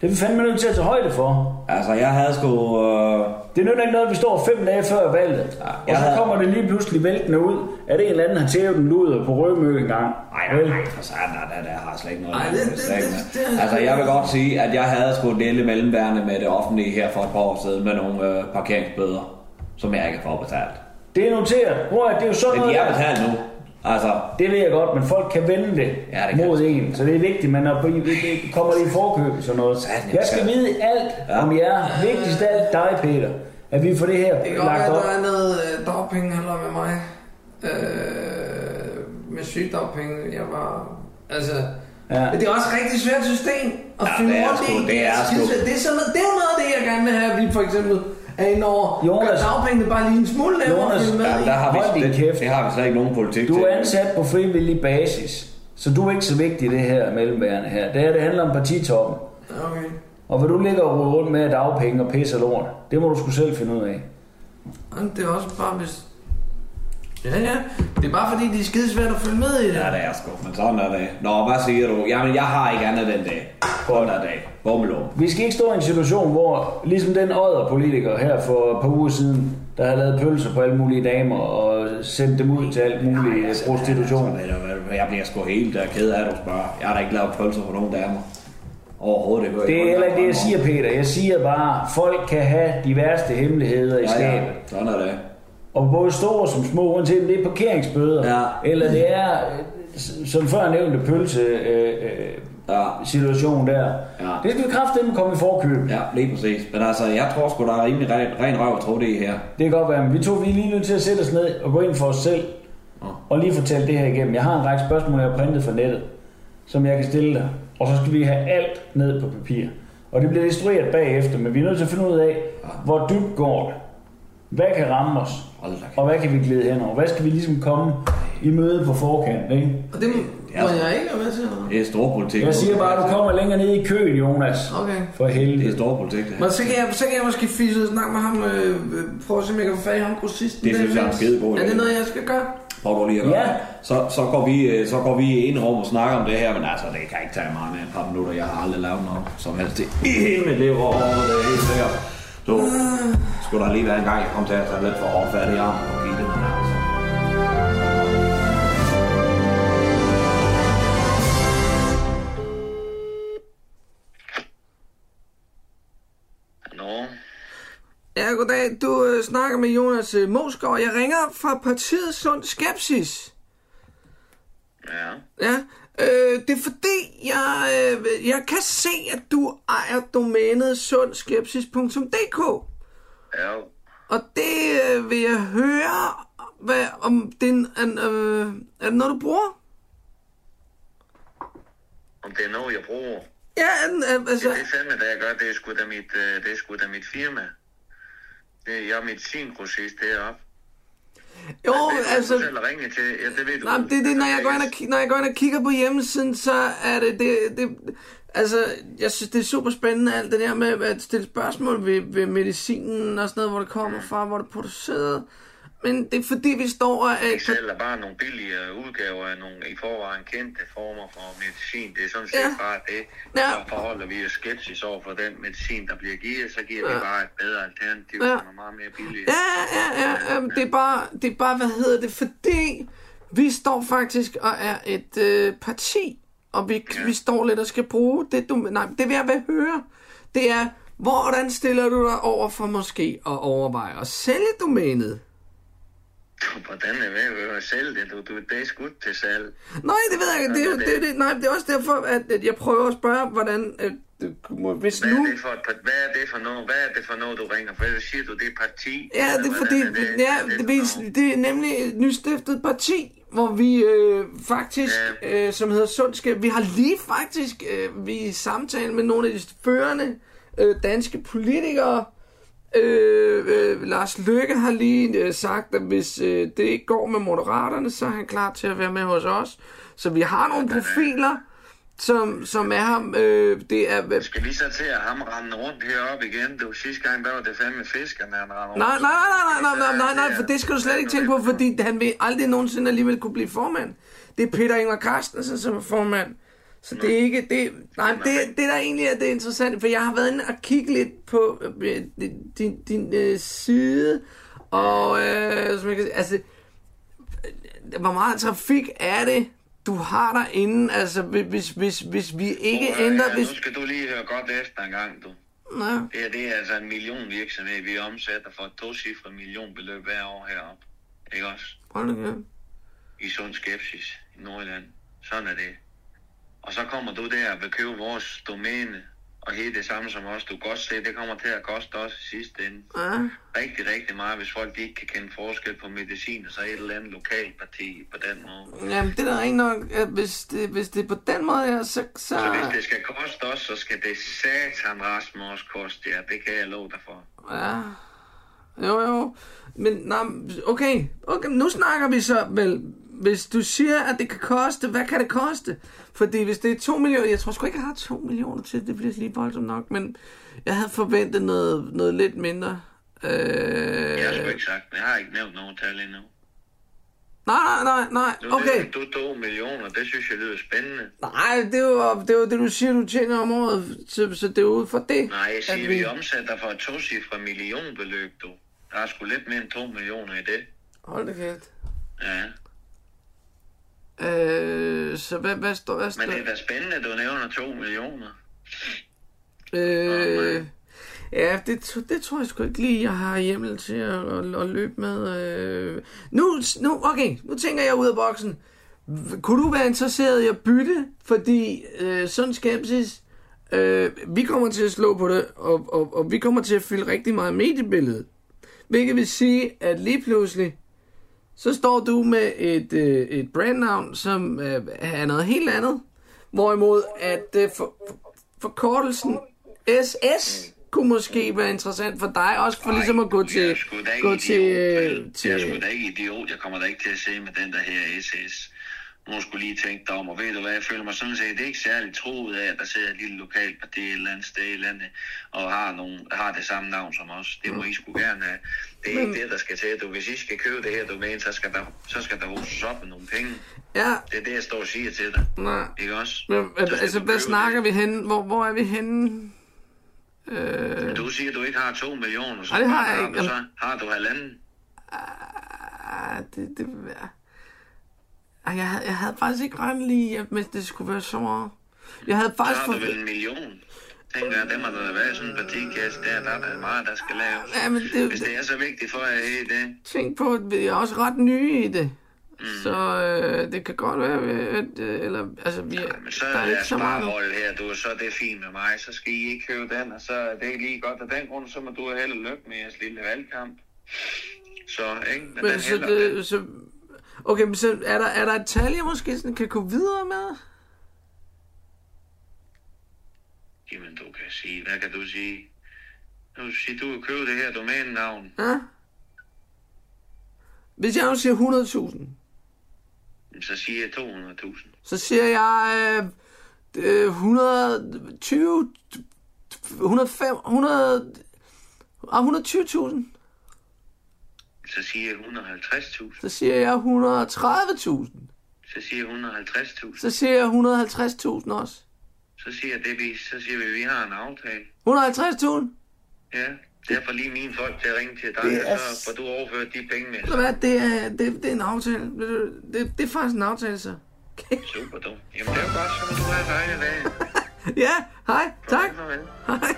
Det er vi fandme nødt til at tage højde for. Altså, jeg havde sgu... Øh... Det nytter ikke noget, at vi står fem dage før valget. Ja, og så havde- kommer det lige pludselig væltende ud, at en eller anden har tævet en luder på Rømø en gang. Nej, nej, nej, for satan, der, der, har slet ikke noget Ej, det- det, det- det- det- Altså, jeg vil godt sige, at jeg havde sgu dele mellemværende med det offentlige her for et par år siden med nogle øh, parkeringsbøder, som jeg ikke får betalt. Det er noteret. Prøv at det er jo sådan Men noget de er betalt nu. Altså, Det ved jeg godt, men folk kan vende det, Ja, det mod en. Så det er vigtigt, det det kommer det i forkøb sådan noget. Satan, jeg skal vide alt Ja. om jer. Vigtigst af alt dig, Peter. At vi får det her Det lagt være, op. der er noget øh, dagpenge heller med mig. Øh, med sygdagpenge. Jeg var... Altså... Ja. Men det er også et rigtig svært system at Ja, finde det er sgu- i. det er sgu- skidesvært. det, er sådan, noget- det er noget af det, jeg gerne vil have, at vi for eksempel inde over. Jonas. Gør dagpengene bare lige en smule at Jonas, med ja, der har vi, det, kæft. det har vi slet ikke nogen politik Du til. er ansat på frivillig basis, så du er ikke så vigtig i det her mellemværende her. Det her, det handler om partitoppen. Okay. Og hvad du ligger og rundt med dagpenge og pisse og lort, det må du sgu selv finde ud af. Det er også bare hvis... Ja, ja. Det er bare fordi, det er skidesvært at følge med i det. Ja, det er sgu, men sådan er det. Nå, hvad siger du? Jamen, jeg har ikke andet end det. Sådan er det. Bummelum. Vi skal ikke stå i en situation, hvor ligesom den ådder politiker her for et par uger siden, der har lavet pølser på alle mulige damer og sendt dem ud til alt mulig altså, prostitution. Altså, du hvad, jeg bliver sgu helt øh, ked af, at du spørger. Jeg har da ikke lavet pølser på nogen damer. Overhovedet ikke. Det er heller ikke det, jeg siger, Peter. Jeg siger bare, folk kan have de værste hemmeligheder i Ja, ja, skabet. sådan er det. Og både store som små, uanset om det er parkeringsbøder, Ja. eller det er, som før nævnte, pølse øh, øh, Ja. situation der. Ja. Det skal vi kraftedeme komme i forkøb. Ja, lige præcis. Men altså, jeg tror sgu, der er rimelig ren, ren røv at tro det her. Det kan godt være, men vi to vi er lige nødt til at sætte os ned og gå ind for os selv, Ja. og lige fortælle det her igennem. Jeg har en række spørgsmål, jeg har printet fra nettet, som jeg kan stille dig. Og så skal vi have alt ned på papir. Og det bliver instrueret bagefter, men vi er nødt til at finde ud af, hvor dybt går det. Hvad kan ramme os? Og hvad kan vi glæde hen over? Hvad skal vi ligesom komme i møde på forkant, ikke? Og det må må jeg ikke være med til. eller? Det er storpolitik. Jeg siger bare, at du kommer længere ned i køen, Jonas. Okay. For Det helvede. er storpolitik, det. Men så kan jeg, så kan jeg måske fisse og snakke med ham, øh, prøve at se, om jeg kan få fat i ham grossisten. Det synes jeg er en skidegod Er idé. det noget, jeg skal gøre? Prøv du lige at gøre Ja. det. Så, så, går vi, øh, så går vi ind i rum og snakker om det her, men altså, det kan ikke tage meget mere end et par minutter. Jeg har aldrig lavet noget som helst i hele mit liv over det er helt sikkert. Så skulle der lige være en gang, jeg kom til at tage lidt for hårdfat i armen på Gitte, Ja, goddag. Du øh, snakker med Jonas øh, Mosgaard. Jeg ringer fra partiet Sund Skepsis. Ja. Ja, Øh, det er fordi, jeg, øh, jeg kan se, at du ejer domænet sundskepsis.dk. Ja. Og det øh, vil jeg høre, hvad, om det er, en- øh, er det noget, du bruger? Om det er noget, jeg bruger. Ja, øh, altså... Det er fandme, det jeg gør, det er sgu da mit, øh, det er sgu da mit firma. Det, jeg er medicingrossist deroppe. Jo, det, altså... Du ringe til. Ja, det ved du. Nej, det, det, når jeg, går ind og, når jeg går ind og kigger på hjemmesiden, så er det, det, det altså, jeg synes, det er super spændende, alt det der med at stille spørgsmål ved, ved medicinen og sådan noget, hvor det kommer fra, hvor det er produceret. Men det er fordi, vi står og... Jeg sælger bare nogle billige udgaver af nogle i forvejen kendte former for medicin. Det er sådan set Ja. bare det. Ja. Så forholder vi os skepsis over for den medicin, der bliver givet, så giver Ja. vi bare et bedre alternativ, Ja. som er meget mere billigt. Ja, ja, ja, ja. Det er bare, det er bare, hvad hedder det, fordi vi står faktisk og er et øh, parti, og vi, ja. vi står lidt og skal bruge det, du, nej, det vil jeg vil høre, det er, hvordan stiller du dig over for måske at overveje at sælge domænet? Hvordan er det ved at sælge det? Du, du, det er skudt til salg. Nej, det ved jeg ikke. Det er det, er det, nej, det er også derfor, at, jeg prøver at spørge, hvordan... Det må- hvis Hvad nu... er, det for hvad er det for noget? Hvad er det for noget, du ringer? For siger du, det er parti. Ja, det er fordi, er det? ja, det, det, det er nemlig et nystiftet parti, hvor vi øh, faktisk, øh, som hedder Sundskab, vi har lige faktisk, øh, vi samtale med nogle af de førende øh, danske politikere. Øh, øh, Lars Løkke har lige øh, sagt, at hvis øh, det ikke går med moderaterne, så er han klar til at være med hos os. Så vi har nogle profiler, som, som er ham. Øh, det er, Skal vi så til at ham rende rundt heroppe igen? Du, sidste gang, der var det fandme fiskerne, han rendte rundt. Nej, nej, nej, nej, nej, nej, nej, nej, for det skal du slet ikke tænke på, fordi han vil aldrig nogensinde alligevel kunne blive formand. Det er Peter Ingvar Carstensen, som er formand. Så det er ikke, det, nej, det, det der egentlig er det interessante, for jeg har været inde og kigge lidt på øh, din, din, øh, side, og øh, som jeg kan, sige, altså, øh, hvor meget trafik er det, du har derinde, altså hvis, hvis, hvis vi ikke høre ændrer, her, hvis... Nu skal du lige høre godt efter en gang, du. Nå, Det her, det er altså en million virksomhed, vi omsætter for et tocifret millionbeløb hver år heroppe. Ikke også? hold da kæft. I sund skepsis i Nordjylland. Sådan er det. Og så kommer du der og vil købe vores domæne, og helt det samme som os. Du kan godt se, det kommer til at koste os i sidste ende. Ja. Rigtig, rigtig meget, hvis folk ikke kan kende forskel på medicin, og så et eller andet lokalparti på den måde. Jamen, det er da rent nok, hvis det, hvis det er på den måde her, så... så... Så hvis det skal koste os, så skal det satan rasme også koste jer. Det kan jeg love dig for. Ja. Jo, jo. Men, nej, okay. okay. Nu snakker vi så vel... Hvis du siger, at det kan koste, hvad kan det koste? Fordi hvis det er 2 millioner... Jeg tror sgu ikke, jeg har 2 millioner til. Det bliver lige voldsomt nok. Men jeg havde forventet noget, noget lidt mindre. Øh... Jeg har sgu ikke sagt, jeg har ikke nævnt nogen tal endnu. Nej, nej, nej, nej. Okay. Du, du 2 millioner, det synes jeg lyder spændende. Nej, det er jo det, er jo det du siger, du tjener om året. Så, så det er ud for det. Nej, jeg at siger, vi... vi omsætter for et tocifret millionbeløb, du. Der er sgu lidt mere end 2 millioner i det. Hold da kæft. Ja. Øh, så hvad, hvad står... Hvad står Men det er da spændende, at du nævner 2 millioner. Øh, ja, det, det tror jeg sgu ikke lige, jeg har hjemmel til at, at, at løbe med. Øh. Nu, nu, okay, nu tænker jeg ud af boksen. Kunne du være interesseret i at bytte? Fordi øh, sådan skepsis, øh, vi kommer til at slå på det, og, og, og vi kommer til at fylde rigtig meget mediebillede. Hvilket vil sige, at lige pludselig, så står du med et, øh, et brandnavn, som øh, er noget helt andet. Hvorimod, at øh, for, forkortelsen SS kunne måske være interessant for dig, også for ligesom at gå til, gå til, øh, til Jeg er sgu da ikke idiot. Jeg kommer da ikke til at se med den der her SS. Nu skulle lige tænke dig om, og ved du hvad, jeg føler mig sådan set ikke særlig troet af, at der sidder et lille lokalt parti et eller andet sted i landet, og har, nogen, har det samme navn som os. Det må I sgu gerne have. Det er ikke det, der skal til. Du, hvis I skal købe det her domæne, så skal der, så skal der hoses op med nogle penge. Ja. Det er det, jeg står og siger til dig. Nej. Ikke også? Men, Så altså, hvad snakker vi henne? Hvor, hvor er vi henne? Øh, Du siger, at du ikke har to millioner, så Nej, det har jeg har ikke. Du, så har du halvanden. ah, det, det være... Ej, jeg, havde, jeg havde faktisk ikke ret lige, at det skulle være så meget. Jeg havde Så faktisk... du For... vel en million. tænker jeg, det må der være sådan en partikasse der, der er der meget, der skal laves. Ja, men det- Hvis det er så vigtigt for jer i det. Tænk på, at vi er også ret nye i det. Mm. Så øh, det kan godt være, at, øh, eller, altså, vi, ja, Men så der er er ikke det så meget. her, du, så er det fint med mig. Så skal I ikke købe den, og så er det lige godt. Af den grund, så må du have held og lykke med jeres lille valgkamp. Så, ikke? Men, Men den så, det, så, okay, men så er der, er der et tal, jeg måske sådan kan gå videre med? Jamen, du kan sige, hvad kan du sige? Du kan sige, du kan købe det her domænenavn. Ja? Hvis jeg nu siger 100.000, Så siger jeg 200.000. så siger jeg øh, øh, 120, 105, 100, ah, 120.000. Så siger jeg 150.000. Så siger jeg 130.000. Så siger jeg 150.000. Så siger jeg 150.000 også. Så siger det, vi, så siger vi, at vi har en aftale. 150.000? Ja, derfor lige mine folk til at ringe til dig, Det er så får du overført de penge med. Du hvad, det er, det, det er en aftale. Du, Det, det er faktisk en aftale, så. Super, du. Jamen, det er jo godt, så må du have en dejlig dag. Ja, hej, tak. Hej.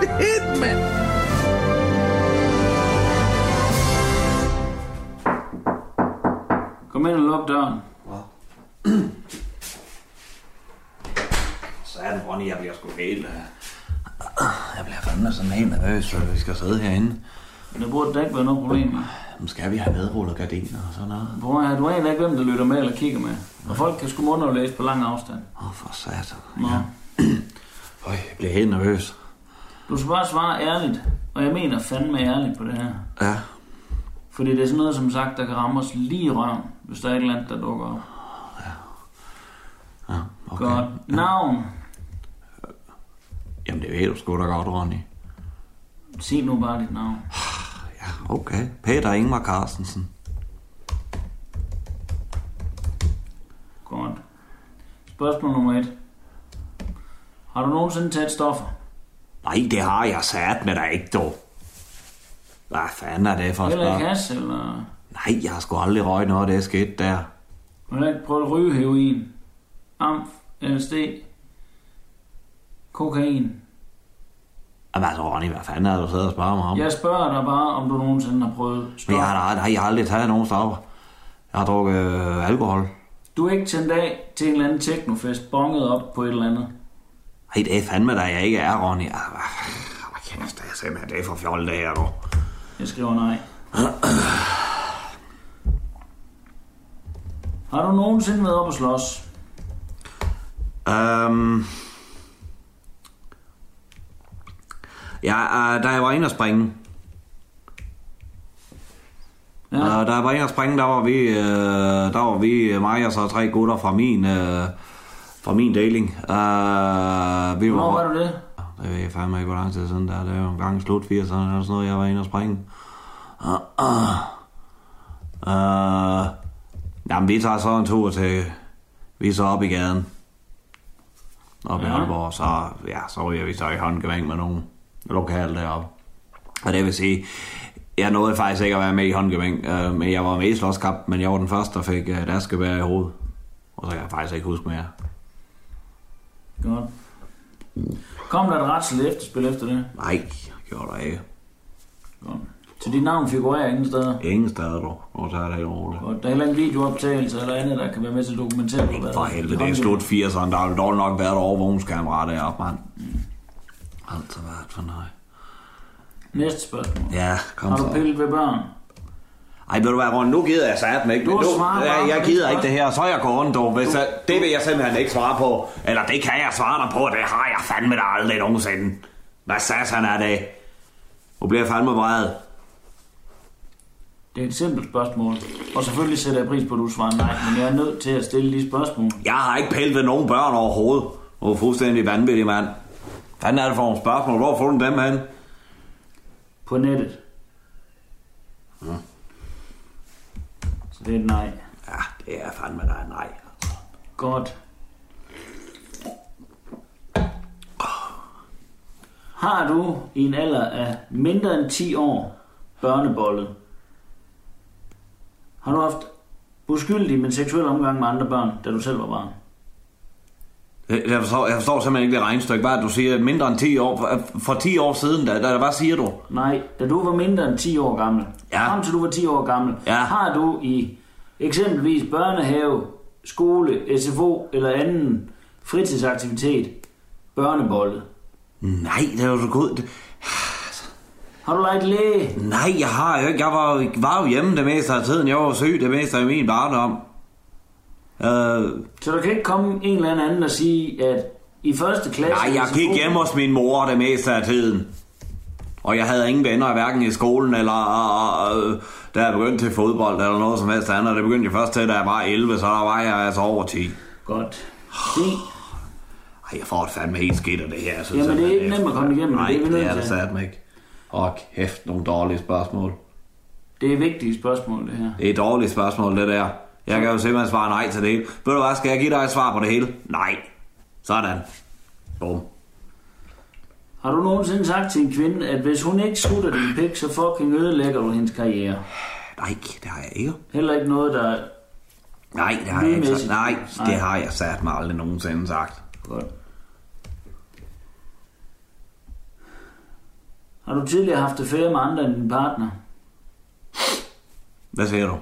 Fedt, mand. Kom ind og luk døren. Så er det, Ronny, jeg bliver sgu helt... øh, Jeg bliver fandme sådan helt nervøs, for vi skal sidde herinde. Men der burde da ikke være noget problem. Nu skal vi have nedrullet gardiner og sådan noget. Bror, du aner ikke, hvem der lytter med eller kigger med. Og folk kan sgu læse på lang afstand. Åh, oh, for satan. Nå. Øj, jeg bliver helt nervøs. Du skal bare svare ærligt. Og jeg mener fandme ærligt på det her. Ja. Fordi det er sådan noget, som sagt, der kan ramme os lige i røven, hvis der er et eller andet, der dukker op. Ja, okay. Godt. Navn. Jamen, det ved du sgu da godt, Ronny. Sig nu bare dit navn. Okay. Peter Ingmar Carstensen. Godt. Spørgsmål nummer et. Har du nogensinde taget stoffer? Nej, det har jeg sat med dig ikke, dog. Hvad fanden er det for et Eller spørgsmål? kasse, eller... Nej, jeg har sgu aldrig røget noget, det er sket der. Har du ikke prøvet at ryge heroin? Amf, LSD, kokain. Jamen altså, Ronny, hvad fanden det, du sidder og spørger mig om? Jeg spørger dig bare, om du nogensinde har prøvet Men stoffer. jeg har, nej, jeg har aldrig taget nogen stoffer. Jeg har drukket øh, alkohol. Du er ikke tændt af til en eller anden teknofest, bonget op på et eller andet. Nej, det er fandme, da jeg ikke er, Ronny. Ah, Hvad hvad kæft, det er simpelthen det er for fjollet, det her, du. Jeg skriver nej. Har du nogensinde været op og slås? Um, ja, uh, da jeg var inde og springe. Ja. Uh, da jeg var inde og springe, der var vi, uh, der var vi mig og så tre gutter fra min, uh, fra min deling. Uh, vi Hvornår var du det? Det ved jeg fandme ikke, hvor lang tid siden det er. Det er jo en gang slut 80'erne eller sådan noget, jeg var inde og springe. Uh, uh, uh, jamen, vi tager så en tur til... Vi er så op i gaden. Op i Ja. Aalborg, så, ja, så ryger vi så i håndgevang med nogle lokale deroppe. Og det vil sige, jeg nåede faktisk ikke at være med i håndgevang, øh, men jeg var med i slåskamp, men jeg var den første, der fik øh, et askebær i hovedet. Og så kan jeg faktisk ikke huske mere. Godt. Kom der et retsel efterspil efter det? Nej, gjorde der ikke. Godt. Så dit navn figurerer ingen steder? Ingen steder, du. Og så er det helt roligt. Og der er heller ikke videooptagelse eller andet, der kan være med til at dokumentere, hvad der For helvede, det er slut 80'erne. Der har dog nok været et overvågningskamera deroppe, mand. Altså, hvad for noget? Næste spørgsmål. Ja, kom Har du så. pillet ved børn? Ej, ved du hvad, Ron, nu gider jeg sat mig ikke. Du Nu, svarer jeg, jeg på gider ikke det her, så er jeg går rundt, dog. Hvis jeg, det vil jeg simpelthen ikke svare på. Eller det kan jeg svare dig på, det har jeg fandme da aldrig nogensinde. Hvad satan er det? Nu bliver jeg fandme vred. Det er et simpelt spørgsmål. Og selvfølgelig sætter jeg pris på, at du svarer nej, men jeg er nødt til at stille de spørgsmål. Jeg har ikke pillet ved nogen børn overhovedet. Er fuldstændig vanvittig, mand. Hvad er det for nogle spørgsmål? Hvor får du dem hen? På nettet. Ja. Så det er et nej. Ja, det er fandme da et nej. Godt. Har du i en alder af mindre end 10 år børnebollet? Har du haft uskyldig, men seksuel omgang med andre børn, da du selv var barn? Jeg forstår, jeg forstår simpelthen ikke det er det, du siger? Mindre end 10 år? For, for 10 år siden, da, da, hvad siger du? Nej, da du var mindre end 10 år gammel, Ja. frem til du var 10 år gammel, Ja. har du i eksempelvis børnehave, skole, SFO eller anden fritidsaktivitet børnebollet. Nej, det er jo så godt. Det- Har du lagt læge? Nej, jeg har jo ikke. Jeg var, var jo hjemme det meste af tiden. Jeg var syg det meste af min barndom. Øh, Så der kan ikke komme en eller anden og sige, at i første klasse... nej, jeg gik hjemme hos min mor det meste af tiden. Og jeg havde ingen venner, hverken i skolen eller øh, da jeg begyndte til fodbold eller noget som helst andet. Det begyndte jeg først til, da jeg var 11, så der var jeg altså over 10. Godt. Se, Ej, jeg får det fandme helt skidt af det her. Jeg synes, Jamen, det er ikke nemt at komme igennem, Nej, det er det, er det til. sat mig ikke. Åh, kæft, nogle dårlige spørgsmål. det er vigtige spørgsmål, det her. Det er et dårligt spørgsmål, det der. Jeg kan jo simpelthen svare nej til det hele. Ved du hvad, skal jeg give dig et svar på det hele? Nej. Sådan. Bum. Har du nogensinde sagt til en kvinde, at hvis hun ikke sutter din pik, så fucking ødelægger du hendes karriere? Nej, det har jeg ikke. Heller ikke noget, der... Nej, det har jeg ikke sagt. Nej, Nej. det har jeg sat mig aldrig nogensinde sagt. Godt. Har du tidligere haft affære med andre end din partner? Hvad siger du?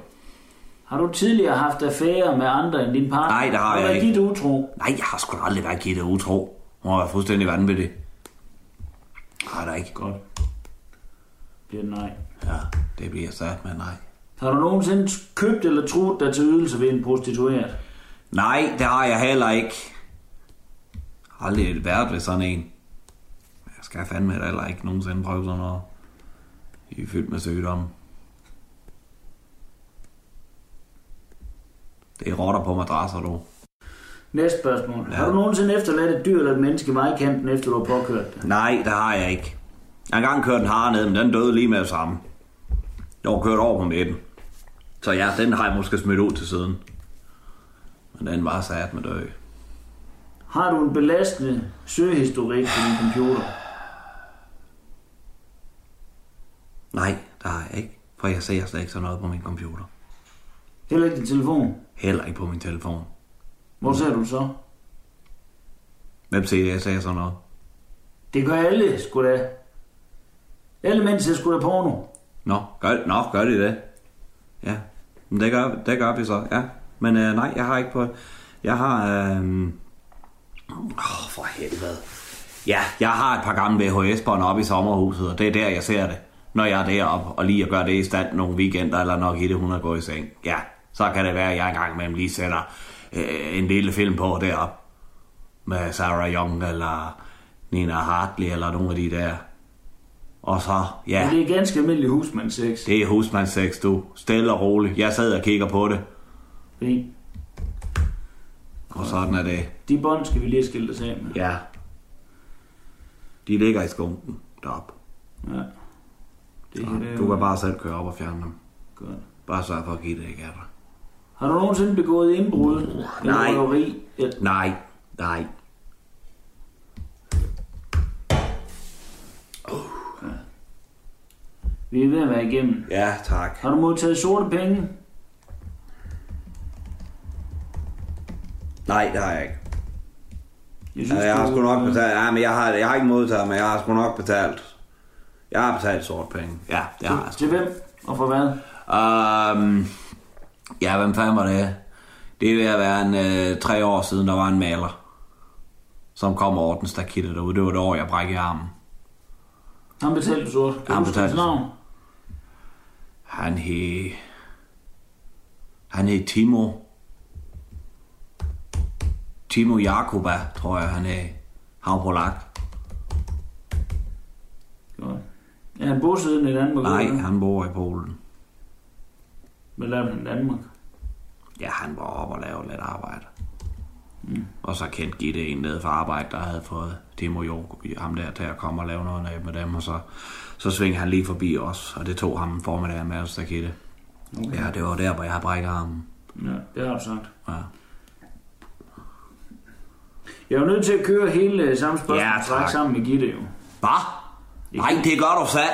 Har du tidligere haft affære med andre end din partner? Nej, det har jeg du ikke. Givet utro? Nej, jeg har sgu da aldrig været givet utro. Hun har været fuldstændig vanvittig. Nej, der ikke. Godt. Bliver det nej. Ja, det bliver sat med nej. Har du nogensinde købt eller truet dig til ydelse ved en prostitueret? Nej, det har jeg heller ikke. Aldrig været ved sådan en. Jeg skal fandme heller ikke nogensinde prøve sådan noget. I er fyldt med sygdomme. Det er rotter på madrasser, du. Næste spørgsmål. Ja. Har du nogensinde efterladt et dyr eller et menneske i vejkanten, efter du har påkørt det? Nej, det har jeg ikke. Jeg har engang kørt en hare ned, men den døde lige med det samme. Jeg var kørt over på midten. Så ja, den har jeg måske smidt ud til siden. Men den var sat med død. Har du en belastende søgehistorik på din computer? Nej, det har jeg ikke. For jeg ser slet ikke sådan noget på min computer. Heller ikke din telefon? Heller ikke på min telefon. Hvor ser du så? Hvem siger, jeg ser sådan noget? Det gør alle, sgu da. Alle mænd ser sgu da porno. Nå, gør, nå, gør de det? Ja, men det gør, det gør vi så, ja. Men øh, nej, jeg har ikke på... Jeg har... Øh... Åh, for helvede. Ja, jeg har et par gamle VHS-bånd oppe i sommerhuset, og det er der, jeg ser det. Når jeg er deroppe, og lige at gøre det i stand nogle weekender, eller når Gitte hun er gået i seng. Ja, så kan det være, at jeg engang imellem lige sætter øh, en lille film på deroppe. Med Sarah Young, eller Nina Hartley, eller nogle af de der. Og så, ja... Men det er ganske almindelig husmandssex. Det er husmandssex, du. Stille og roligt. Jeg sad og kigger på det. Fint. Og sådan er det. De bånd skal vi lige skilt os af med. Ja. De ligger i skunken deroppe. Ja. Det, Så det er du kan bare selv køre op og fjerne dem. Godt. Bare sørg for at give det ikke af dig. Har du nogensinde begået indbrud? Nej. røveri? Ja. Nej, nej. Vi er ved at være igennem. Ja, tak. Har du modtaget sorte penge? Nej, det har jeg ikke. Jeg Ja, jeg har sgu nok betalt. Ja, men jeg har, jeg har ikke modtaget, men jeg har sgu nok betalt. Jeg har betalt sort penge. Ja, det har jeg sgu. Til hvem? Og for hvad? Um, ja, hvem fanden var det? Det er ved at være en, øh, tre år siden, der var en maler, som kom og ordnede stakittet derude. Det var det år, jeg brækkede armen. Han betalte du sort. Kan Han du huske betalte hans navn? Han hed... Han hed Timo. Timo Jakoba, tror jeg, han hed. Han var polak. Er han bosiddende i Danmark? Nej, eller han bor i Polen. Hvad lavede han i Danmark? Ja, han var oppe og lavede lidt arbejde. Mm. Og så kendte Gitte en nede fra arbejde, der havde fået Timo Jok, ham der til at komme og lave noget af med dem, og så, så svingede han lige forbi os, og det tog ham formiddag med os, der Gitte. Okay. Ja, det var der, hvor jeg har brækket armen. Ja, det har du sagt. Ja. Jeg er jo nødt til at køre hele øh, samme spørgsmål Ja, tak. sammen med Gitte jo. Hvad? Nej, det gør du sat.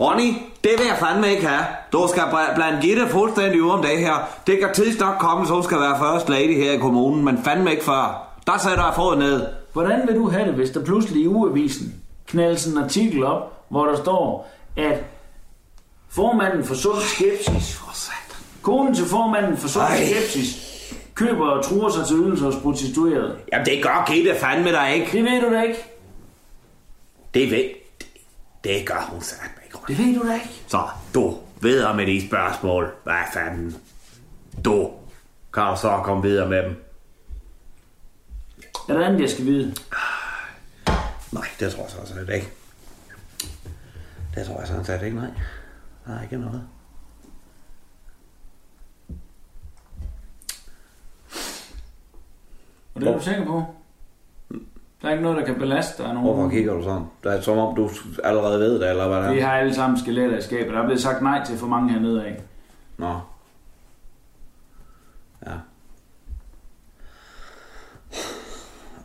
Ronny, det vil jeg fandme ikke have. Du skal bl- blande Gitte fuldstændig ude om det her. Det kan tids nok komme, så skal være first lady her i kommunen, men fandme ikke før. Der sætter jeg fod ned. Hvordan vil du have det, hvis der pludselig i uavisen knaldes en artikel op, hvor der står, at formanden for sund skepsis, konen til formanden for sund skepsis, køber og truer sig til ydelser hos prostituerede. Jamen, det gør Gitte fandme da ikke. Det ved du da ikke. Det ved... Det, gør hun sagt ikke. Det ved du da ikke. Så, du videre med de spørgsmål. Hvad fanden? Du kan du så komme videre med dem. Er der andet, jeg skal vide? Nej, det tror jeg så altså ikke. Det tror jeg sådan set ikke, nej. Der er ikke noget. Og det er du sikker på? Der er ikke noget, der kan belaste dig nogen. Hvorfor kigger du sådan? Det er som om, du allerede ved det, eller hvad det er? Vi har alle sammen skeletter i skabet. Der er blevet sagt nej til for mange hernede af. Nå. Ja.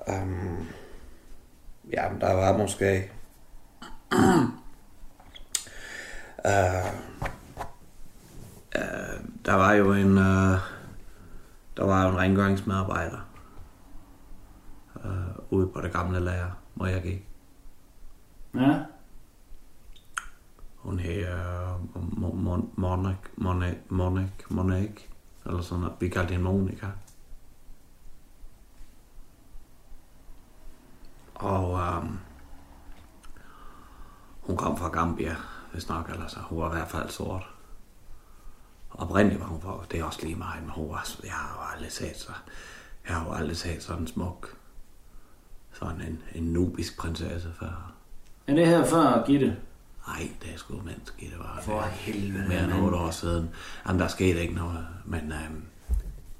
Um, ja, men der var måske... uh, uh, der var jo en... Uh, der var jo en rengøringsmedarbejder uh, ude på det gamle lager, hvor jeg gik. Ja. Hun hedder uh, Monik, Monik, Monik, Monik, eller sådan noget. Vi kaldte hende Monika. Og um, hun kom fra Gambia, hvis nok, eller så. Hun var i hvert fald sort. Oprindeligt var hun fra, det er også lige meget, men hun var, jeg har aldrig set så, jeg har aldrig set sådan smuk, sådan en, en nubisk prinsesse før. Er det her før, Gitte? Nej, det er sgu mens Gitte var For helvede, mere end. 8 år siden. Jamen, der skete ikke noget, men øhm,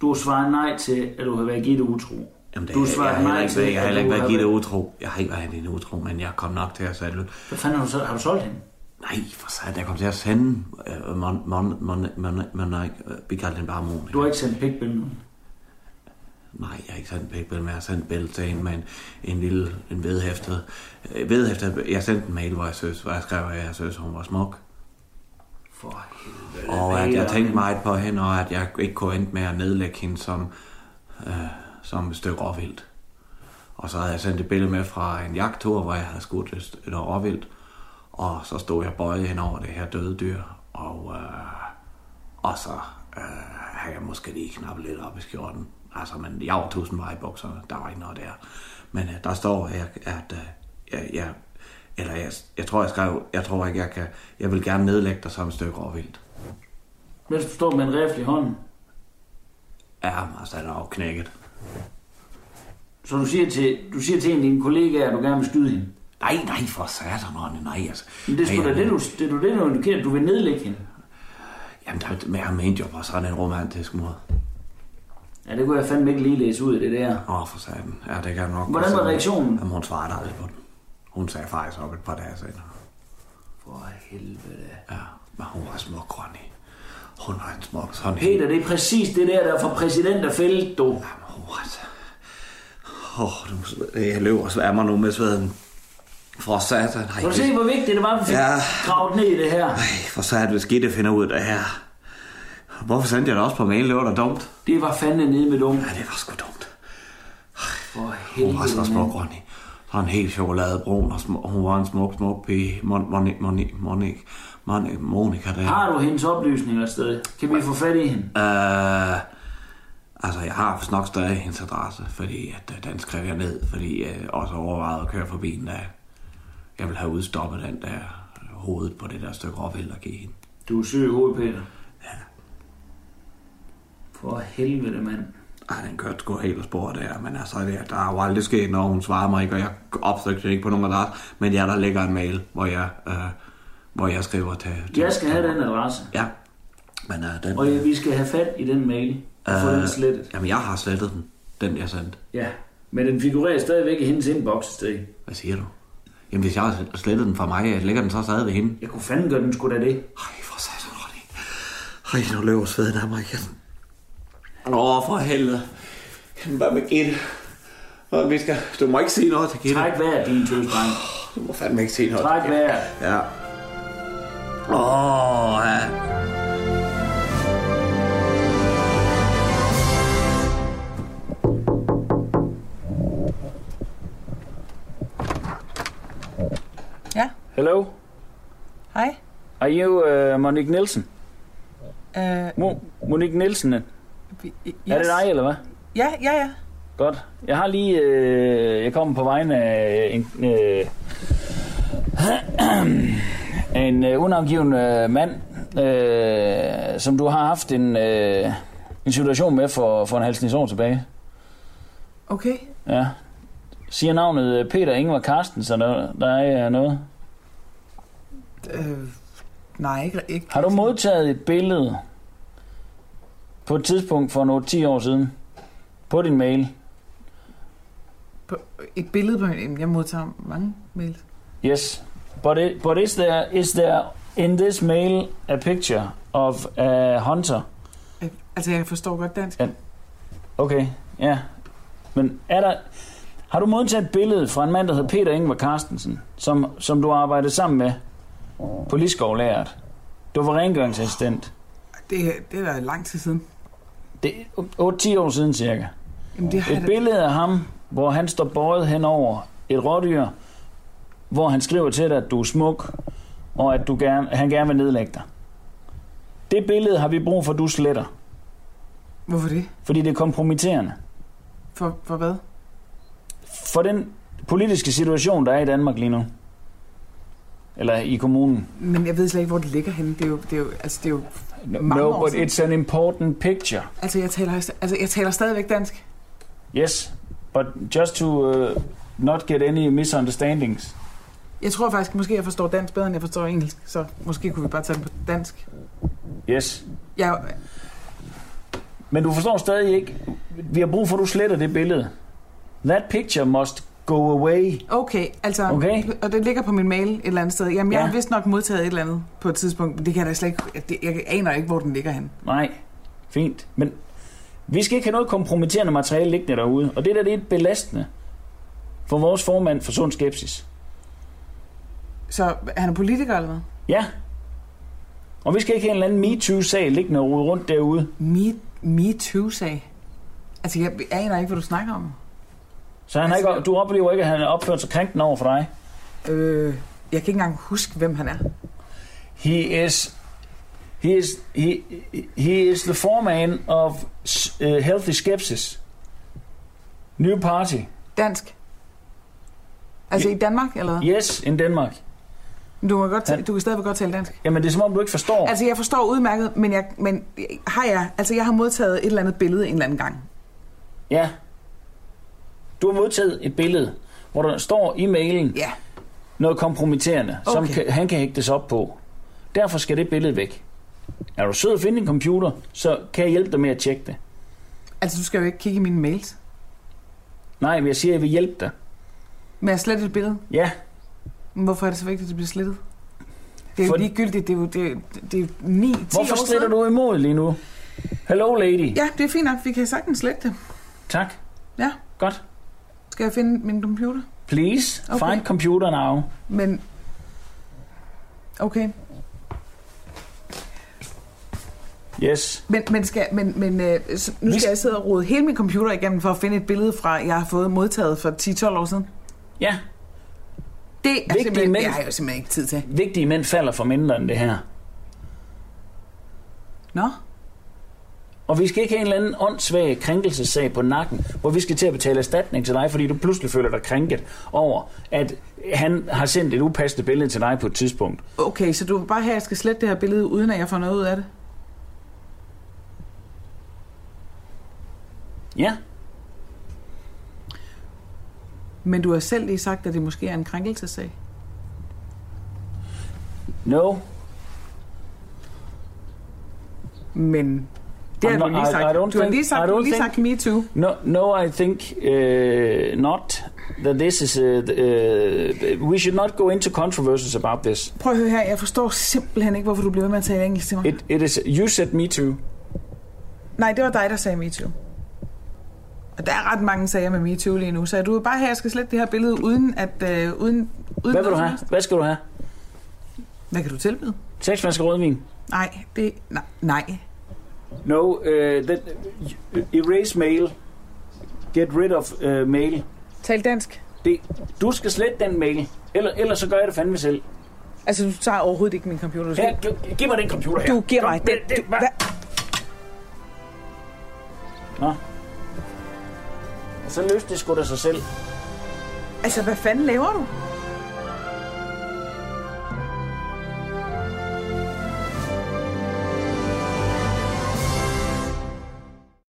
Du har svaret nej til, at du har været Gitte utro. jamen, det, du har jeg, nej ikke, til, jeg har heller ikke været Gitte utro. Jeg har ikke været hende utro, men jeg kom nok til at ud. Hvad fanden har du, så, har du solgt hende? Nej, for satan, jeg kom til at sende øh, mon, mon, mon, mon, mon, øh, vi kaldte hende bare Monika. Du har ikke sendt pikbilleder? Nej, jeg har ikke sendt pikbillede, men jeg har sendt billede til hende med en, en lille en vedhæftet. Øh, vedhæftet, jeg sendte en mail, hvor jeg synes, hvor jeg skrev, at jeg synes, hun var smuk. For helvede. Og at jeg tænkte meget på hende, og at jeg ikke kunne endte med at nedlægge hende som, øh, som et stykke råvildt. Og så havde jeg sendt et billede med fra en jagttur, hvor jeg havde skudt et, et råvildt. Og så stod jeg bøjet hen over det her døde dyr. Og, øh, og så øh, havde jeg måske lige knappet lidt op i skjorten. Altså, men jeg var tusind bukserne. Der var ikke noget der. Men øh, der står, at, at øh, jeg, jeg, eller jeg, jeg tror, jeg skrev, jeg tror ikke, jeg kan, jeg vil gerne nedlægge dig som et stykke råvildt. Mens du står med en rifle i hånden. Ja, altså, den er jo knækket. Så du siger til, du siger til en af dine kollegaer, at du gerne vil skyde hende? Nej, nej, for satan, nej, altså. Men det er sgu da det, du, det, du det, du indikerer, at du vil nedlægge hende. Jamen, der, men jeg mente jo på sådan en romantisk måde. Ja, det kunne jeg fandme ikke lige læse ud af det der. Åh, oh, for satan. Ja, det kan jeg nok. Hvordan var reaktionen? Jamen, hun svarede aldrig på den. Hun sagde faktisk op et par dage senere. For helvede. Ja, men hun var smuk, Ronny. Hun var en smuk sådan Peter, det er præcis det der, der er fra præsident af fældet, du. Jamen, hun var altså... Åh, oh, jeg løber og sværmer nu med sveden. For satan. Kan du se, hvor vigtigt det var, at vi fik Ja. gravet ned i det her? Ej, for satan, hvis Gitte finder ud af det her. Hvorfor sendte jeg det også på mail? Det var da dumt. Det var fandme nede med dumt. Ja, det var sgu dumt. For Hun helvede, var så smuk, Ronny. Sådan helt chokoladebrun, og smuk, hun var en smuk, smuk pige. Mon, Moni, Moni, Moni, Moni, Monika der. Har du hendes oplysninger sted? Kan vi få fat i hende? Uh, altså, jeg har nok stadig hendes adresse, fordi at, uh, den skrev jeg ned, fordi jeg uh, også overvejede at køre forbi den der. Jeg vil have udstoppet den der hovedet på det der stykke råvild og give hende. Du er syg i hovedet, Peter. Ja. For helvede, mand. Ej, den kørte sgu helt af sporet der, men altså, det, der er jo aldrig sket, når hun svarer mig ikke, og jeg opsøgte ikke på nogen adresse, men ja, der ligger en mail, hvor jeg, øh, hvor jeg skriver til... til Jeg skal have den adresse. Ja, men øh, den... Og vi skal have fat i den mail. Og få den slettet. Jamen, jeg har slettet den, den jeg sendte. Ja, men den figurerer stadigvæk i hendes inbox et sted. Hvad siger du? Jamen, hvis jeg har slettet den fra mig, ligger den så stadig ved hende? Jeg kunne fandme gøre den sgu da det. Ej, for satan, Ronny. Ej, nu løber sveden af mig igen. Åh, for helvede. Hvad med Gitte? Og vi skal... Du må ikke sige noget til Gitte. Træk vejret, din tøsdreng. Du må fandme ikke sige noget Træk vejret. Ja. Åh, ja. Ja. Hello. Hej. Are you uh, Monique Nielsen? Uh, Mo Monique Nielsen. Er yes. det dig, eller hvad? Ja, ja, ja. Godt. Jeg har lige... Øh, jeg kommer på vegne af en... Øh, en øh, unavgiven øh, mand, øh, som du har haft en, øh, en situation med for, for en halvsnits år tilbage. Okay. Ja. Siger navnet øh, Peter Ingvar Carstensen, der, der er øh, noget? Øh, nej, ikke, ikke. Har du modtaget et billede på et tidspunkt for nogle 10 år siden på din mail? På, et billede på min... Jeg modtager mange mails. Yes, but it, but is there is there in this mail a picture of a hunter? Altså, jeg forstår godt dansk. Ja. Okay, ja. Men er der har du modtaget et billede fra en mand, der hedder Peter Ingvar Carstensen, som, som du har arbejdet sammen med på Liskovlæret? Du var rengøringsassistent. Det, det er da lang tid siden. Det er 8-10 år siden cirka. Jamen, det har Et billede af ham, hvor han står bøjet hen over et rådyr, hvor han skriver til dig, at du er smuk, og at du gerne, han gerne vil nedlægge dig. Det billede har vi brug for, at du sletter, Hvorfor det? fordi det er kompromitterende. For, for hvad? For den politiske situation, der er i Danmark lige nu. Eller i kommunen. Men jeg ved slet ikke, hvor det ligger henne. Det er jo, det er jo, altså, det er jo No, år but it's an important picture. Altså, jeg taler, altså, jeg taler stadigvæk dansk. Yes, but just to uh, not get any misunderstandings. Jeg tror faktisk, måske jeg forstår dansk bedre, end jeg forstår engelsk. Så måske kunne vi bare tage det på dansk. Yes. Jeg, Men du forstår stadig ikke. Vi har brug for, at du sletter det billede. That picture must go away. okay, altså, Okay. og det ligger på min mail et eller andet sted. Jamen, jeg Ja. har vist nok modtaget et eller andet på et tidspunkt, men det kan jeg da slet ikke, det, jeg aner ikke, hvor den ligger henne. Nej, fint. Men vi skal ikke have noget kompromitterende materiale liggende derude. Og det der, det er belastende for vores formand for sund skepsis. Så han er politiker eller hvad? Ja. Og vi skal ikke have en eller anden MeToo-sag liggende rundt derude. Me, me Too-sag? Altså, jeg aner ikke, hvad du snakker om. Så han altså, ikke, du oplever ikke, at han er opført sig krænkende over for dig? Øh, jeg kan ikke engang huske, hvem han er. He is he is he he is the foreman of uh, Healthy Skepsis. New party. Dansk? Altså i Danmark, eller? Yes, in Denmark. Du, må godt tale, du kan stadigvæk godt tale dansk. Jamen, det er som om, du ikke forstår. Altså, jeg forstår udmærket, men, jeg, men har jeg, altså, jeg har modtaget et eller andet billede en eller anden gang. Ja. Du har modtaget et billede, hvor der står i mailen ja. noget kompromitterende, okay. som kan, han kan hægtes op på. Derfor skal det billede væk. Er du sød at finde en computer, så kan jeg hjælpe dig med at tjekke det. Altså, du skal jo ikke kigge i mine mails. Nej, men jeg siger, at jeg vil hjælpe dig. Men jeg slettet et billede. Ja, Men hvorfor er det så vigtigt, at det bliver slettet? Det er jo For- ligegyldigt. Det er jo, det, det er jo 9 10 hvorfor siden. du imod lige nu? Hello, lady. Ja, det er fint nok. Vi kan sagtens slette det. Tak. Ja. Godt. Skal jeg finde min computer? Please, Okay. find computer now. Men... Okay. Yes. Men, men, skal, men, men øh, nu skal jeg sidde og rode hele min computer igennem for at finde et billede fra, jeg har fået modtaget for 10-12 år siden. Ja. Det er Vigtige mænd- det har jeg jo simpelthen ikke tid til. Vigtige mænd falder for mindre end det her. Nå? Og vi skal ikke have en eller anden åndssvag krænkelsessag på nakken, hvor vi skal til at betale erstatning til dig, fordi du pludselig føler dig krænket over, at han har sendt et upassende billede til dig på et tidspunkt. Okay, så du vil bare have, at jeg skal slette det her billede, uden at jeg får noget ud af det? Ja. Men du har selv lige sagt, at det måske er en krænkelsessag. No. Men det har du lige I- sagt. I don't du har lige I sagt, lige think- sagt me too. No, no, I think uh, not. That this is. Uh, uh, we should not go into controversies about this. Prøv at høre her, jeg forstår simpelthen ikke, hvorfor du bliver ved med at tale engelsk til mig. It, it is. You said me too. Nej, det var dig, der sagde MeToo. Og der er ret mange sager med MeToo lige nu, så du vil bare have, at jeg skal slette det her billede, uden at... Øh, uden, uden Hvad vil du have? Hvad skal du have? Hvad kan du tilbyde? Seks flasker rødvin. Nej, det... Nej. nej. No, uh, that, erase mail. Get rid of uh, mail. Tal dansk. Det, du skal slette den mail. Eller, ellers så gør jeg det fandme selv. Altså, du tager overhovedet ikke min computer. Du Her, giv, giv mig den computer her. Du giver Kom, mig det- den. det- Du, hvad? hvad? Nå. Så løste det sgu da sig selv. Altså, hvad fanden laver du?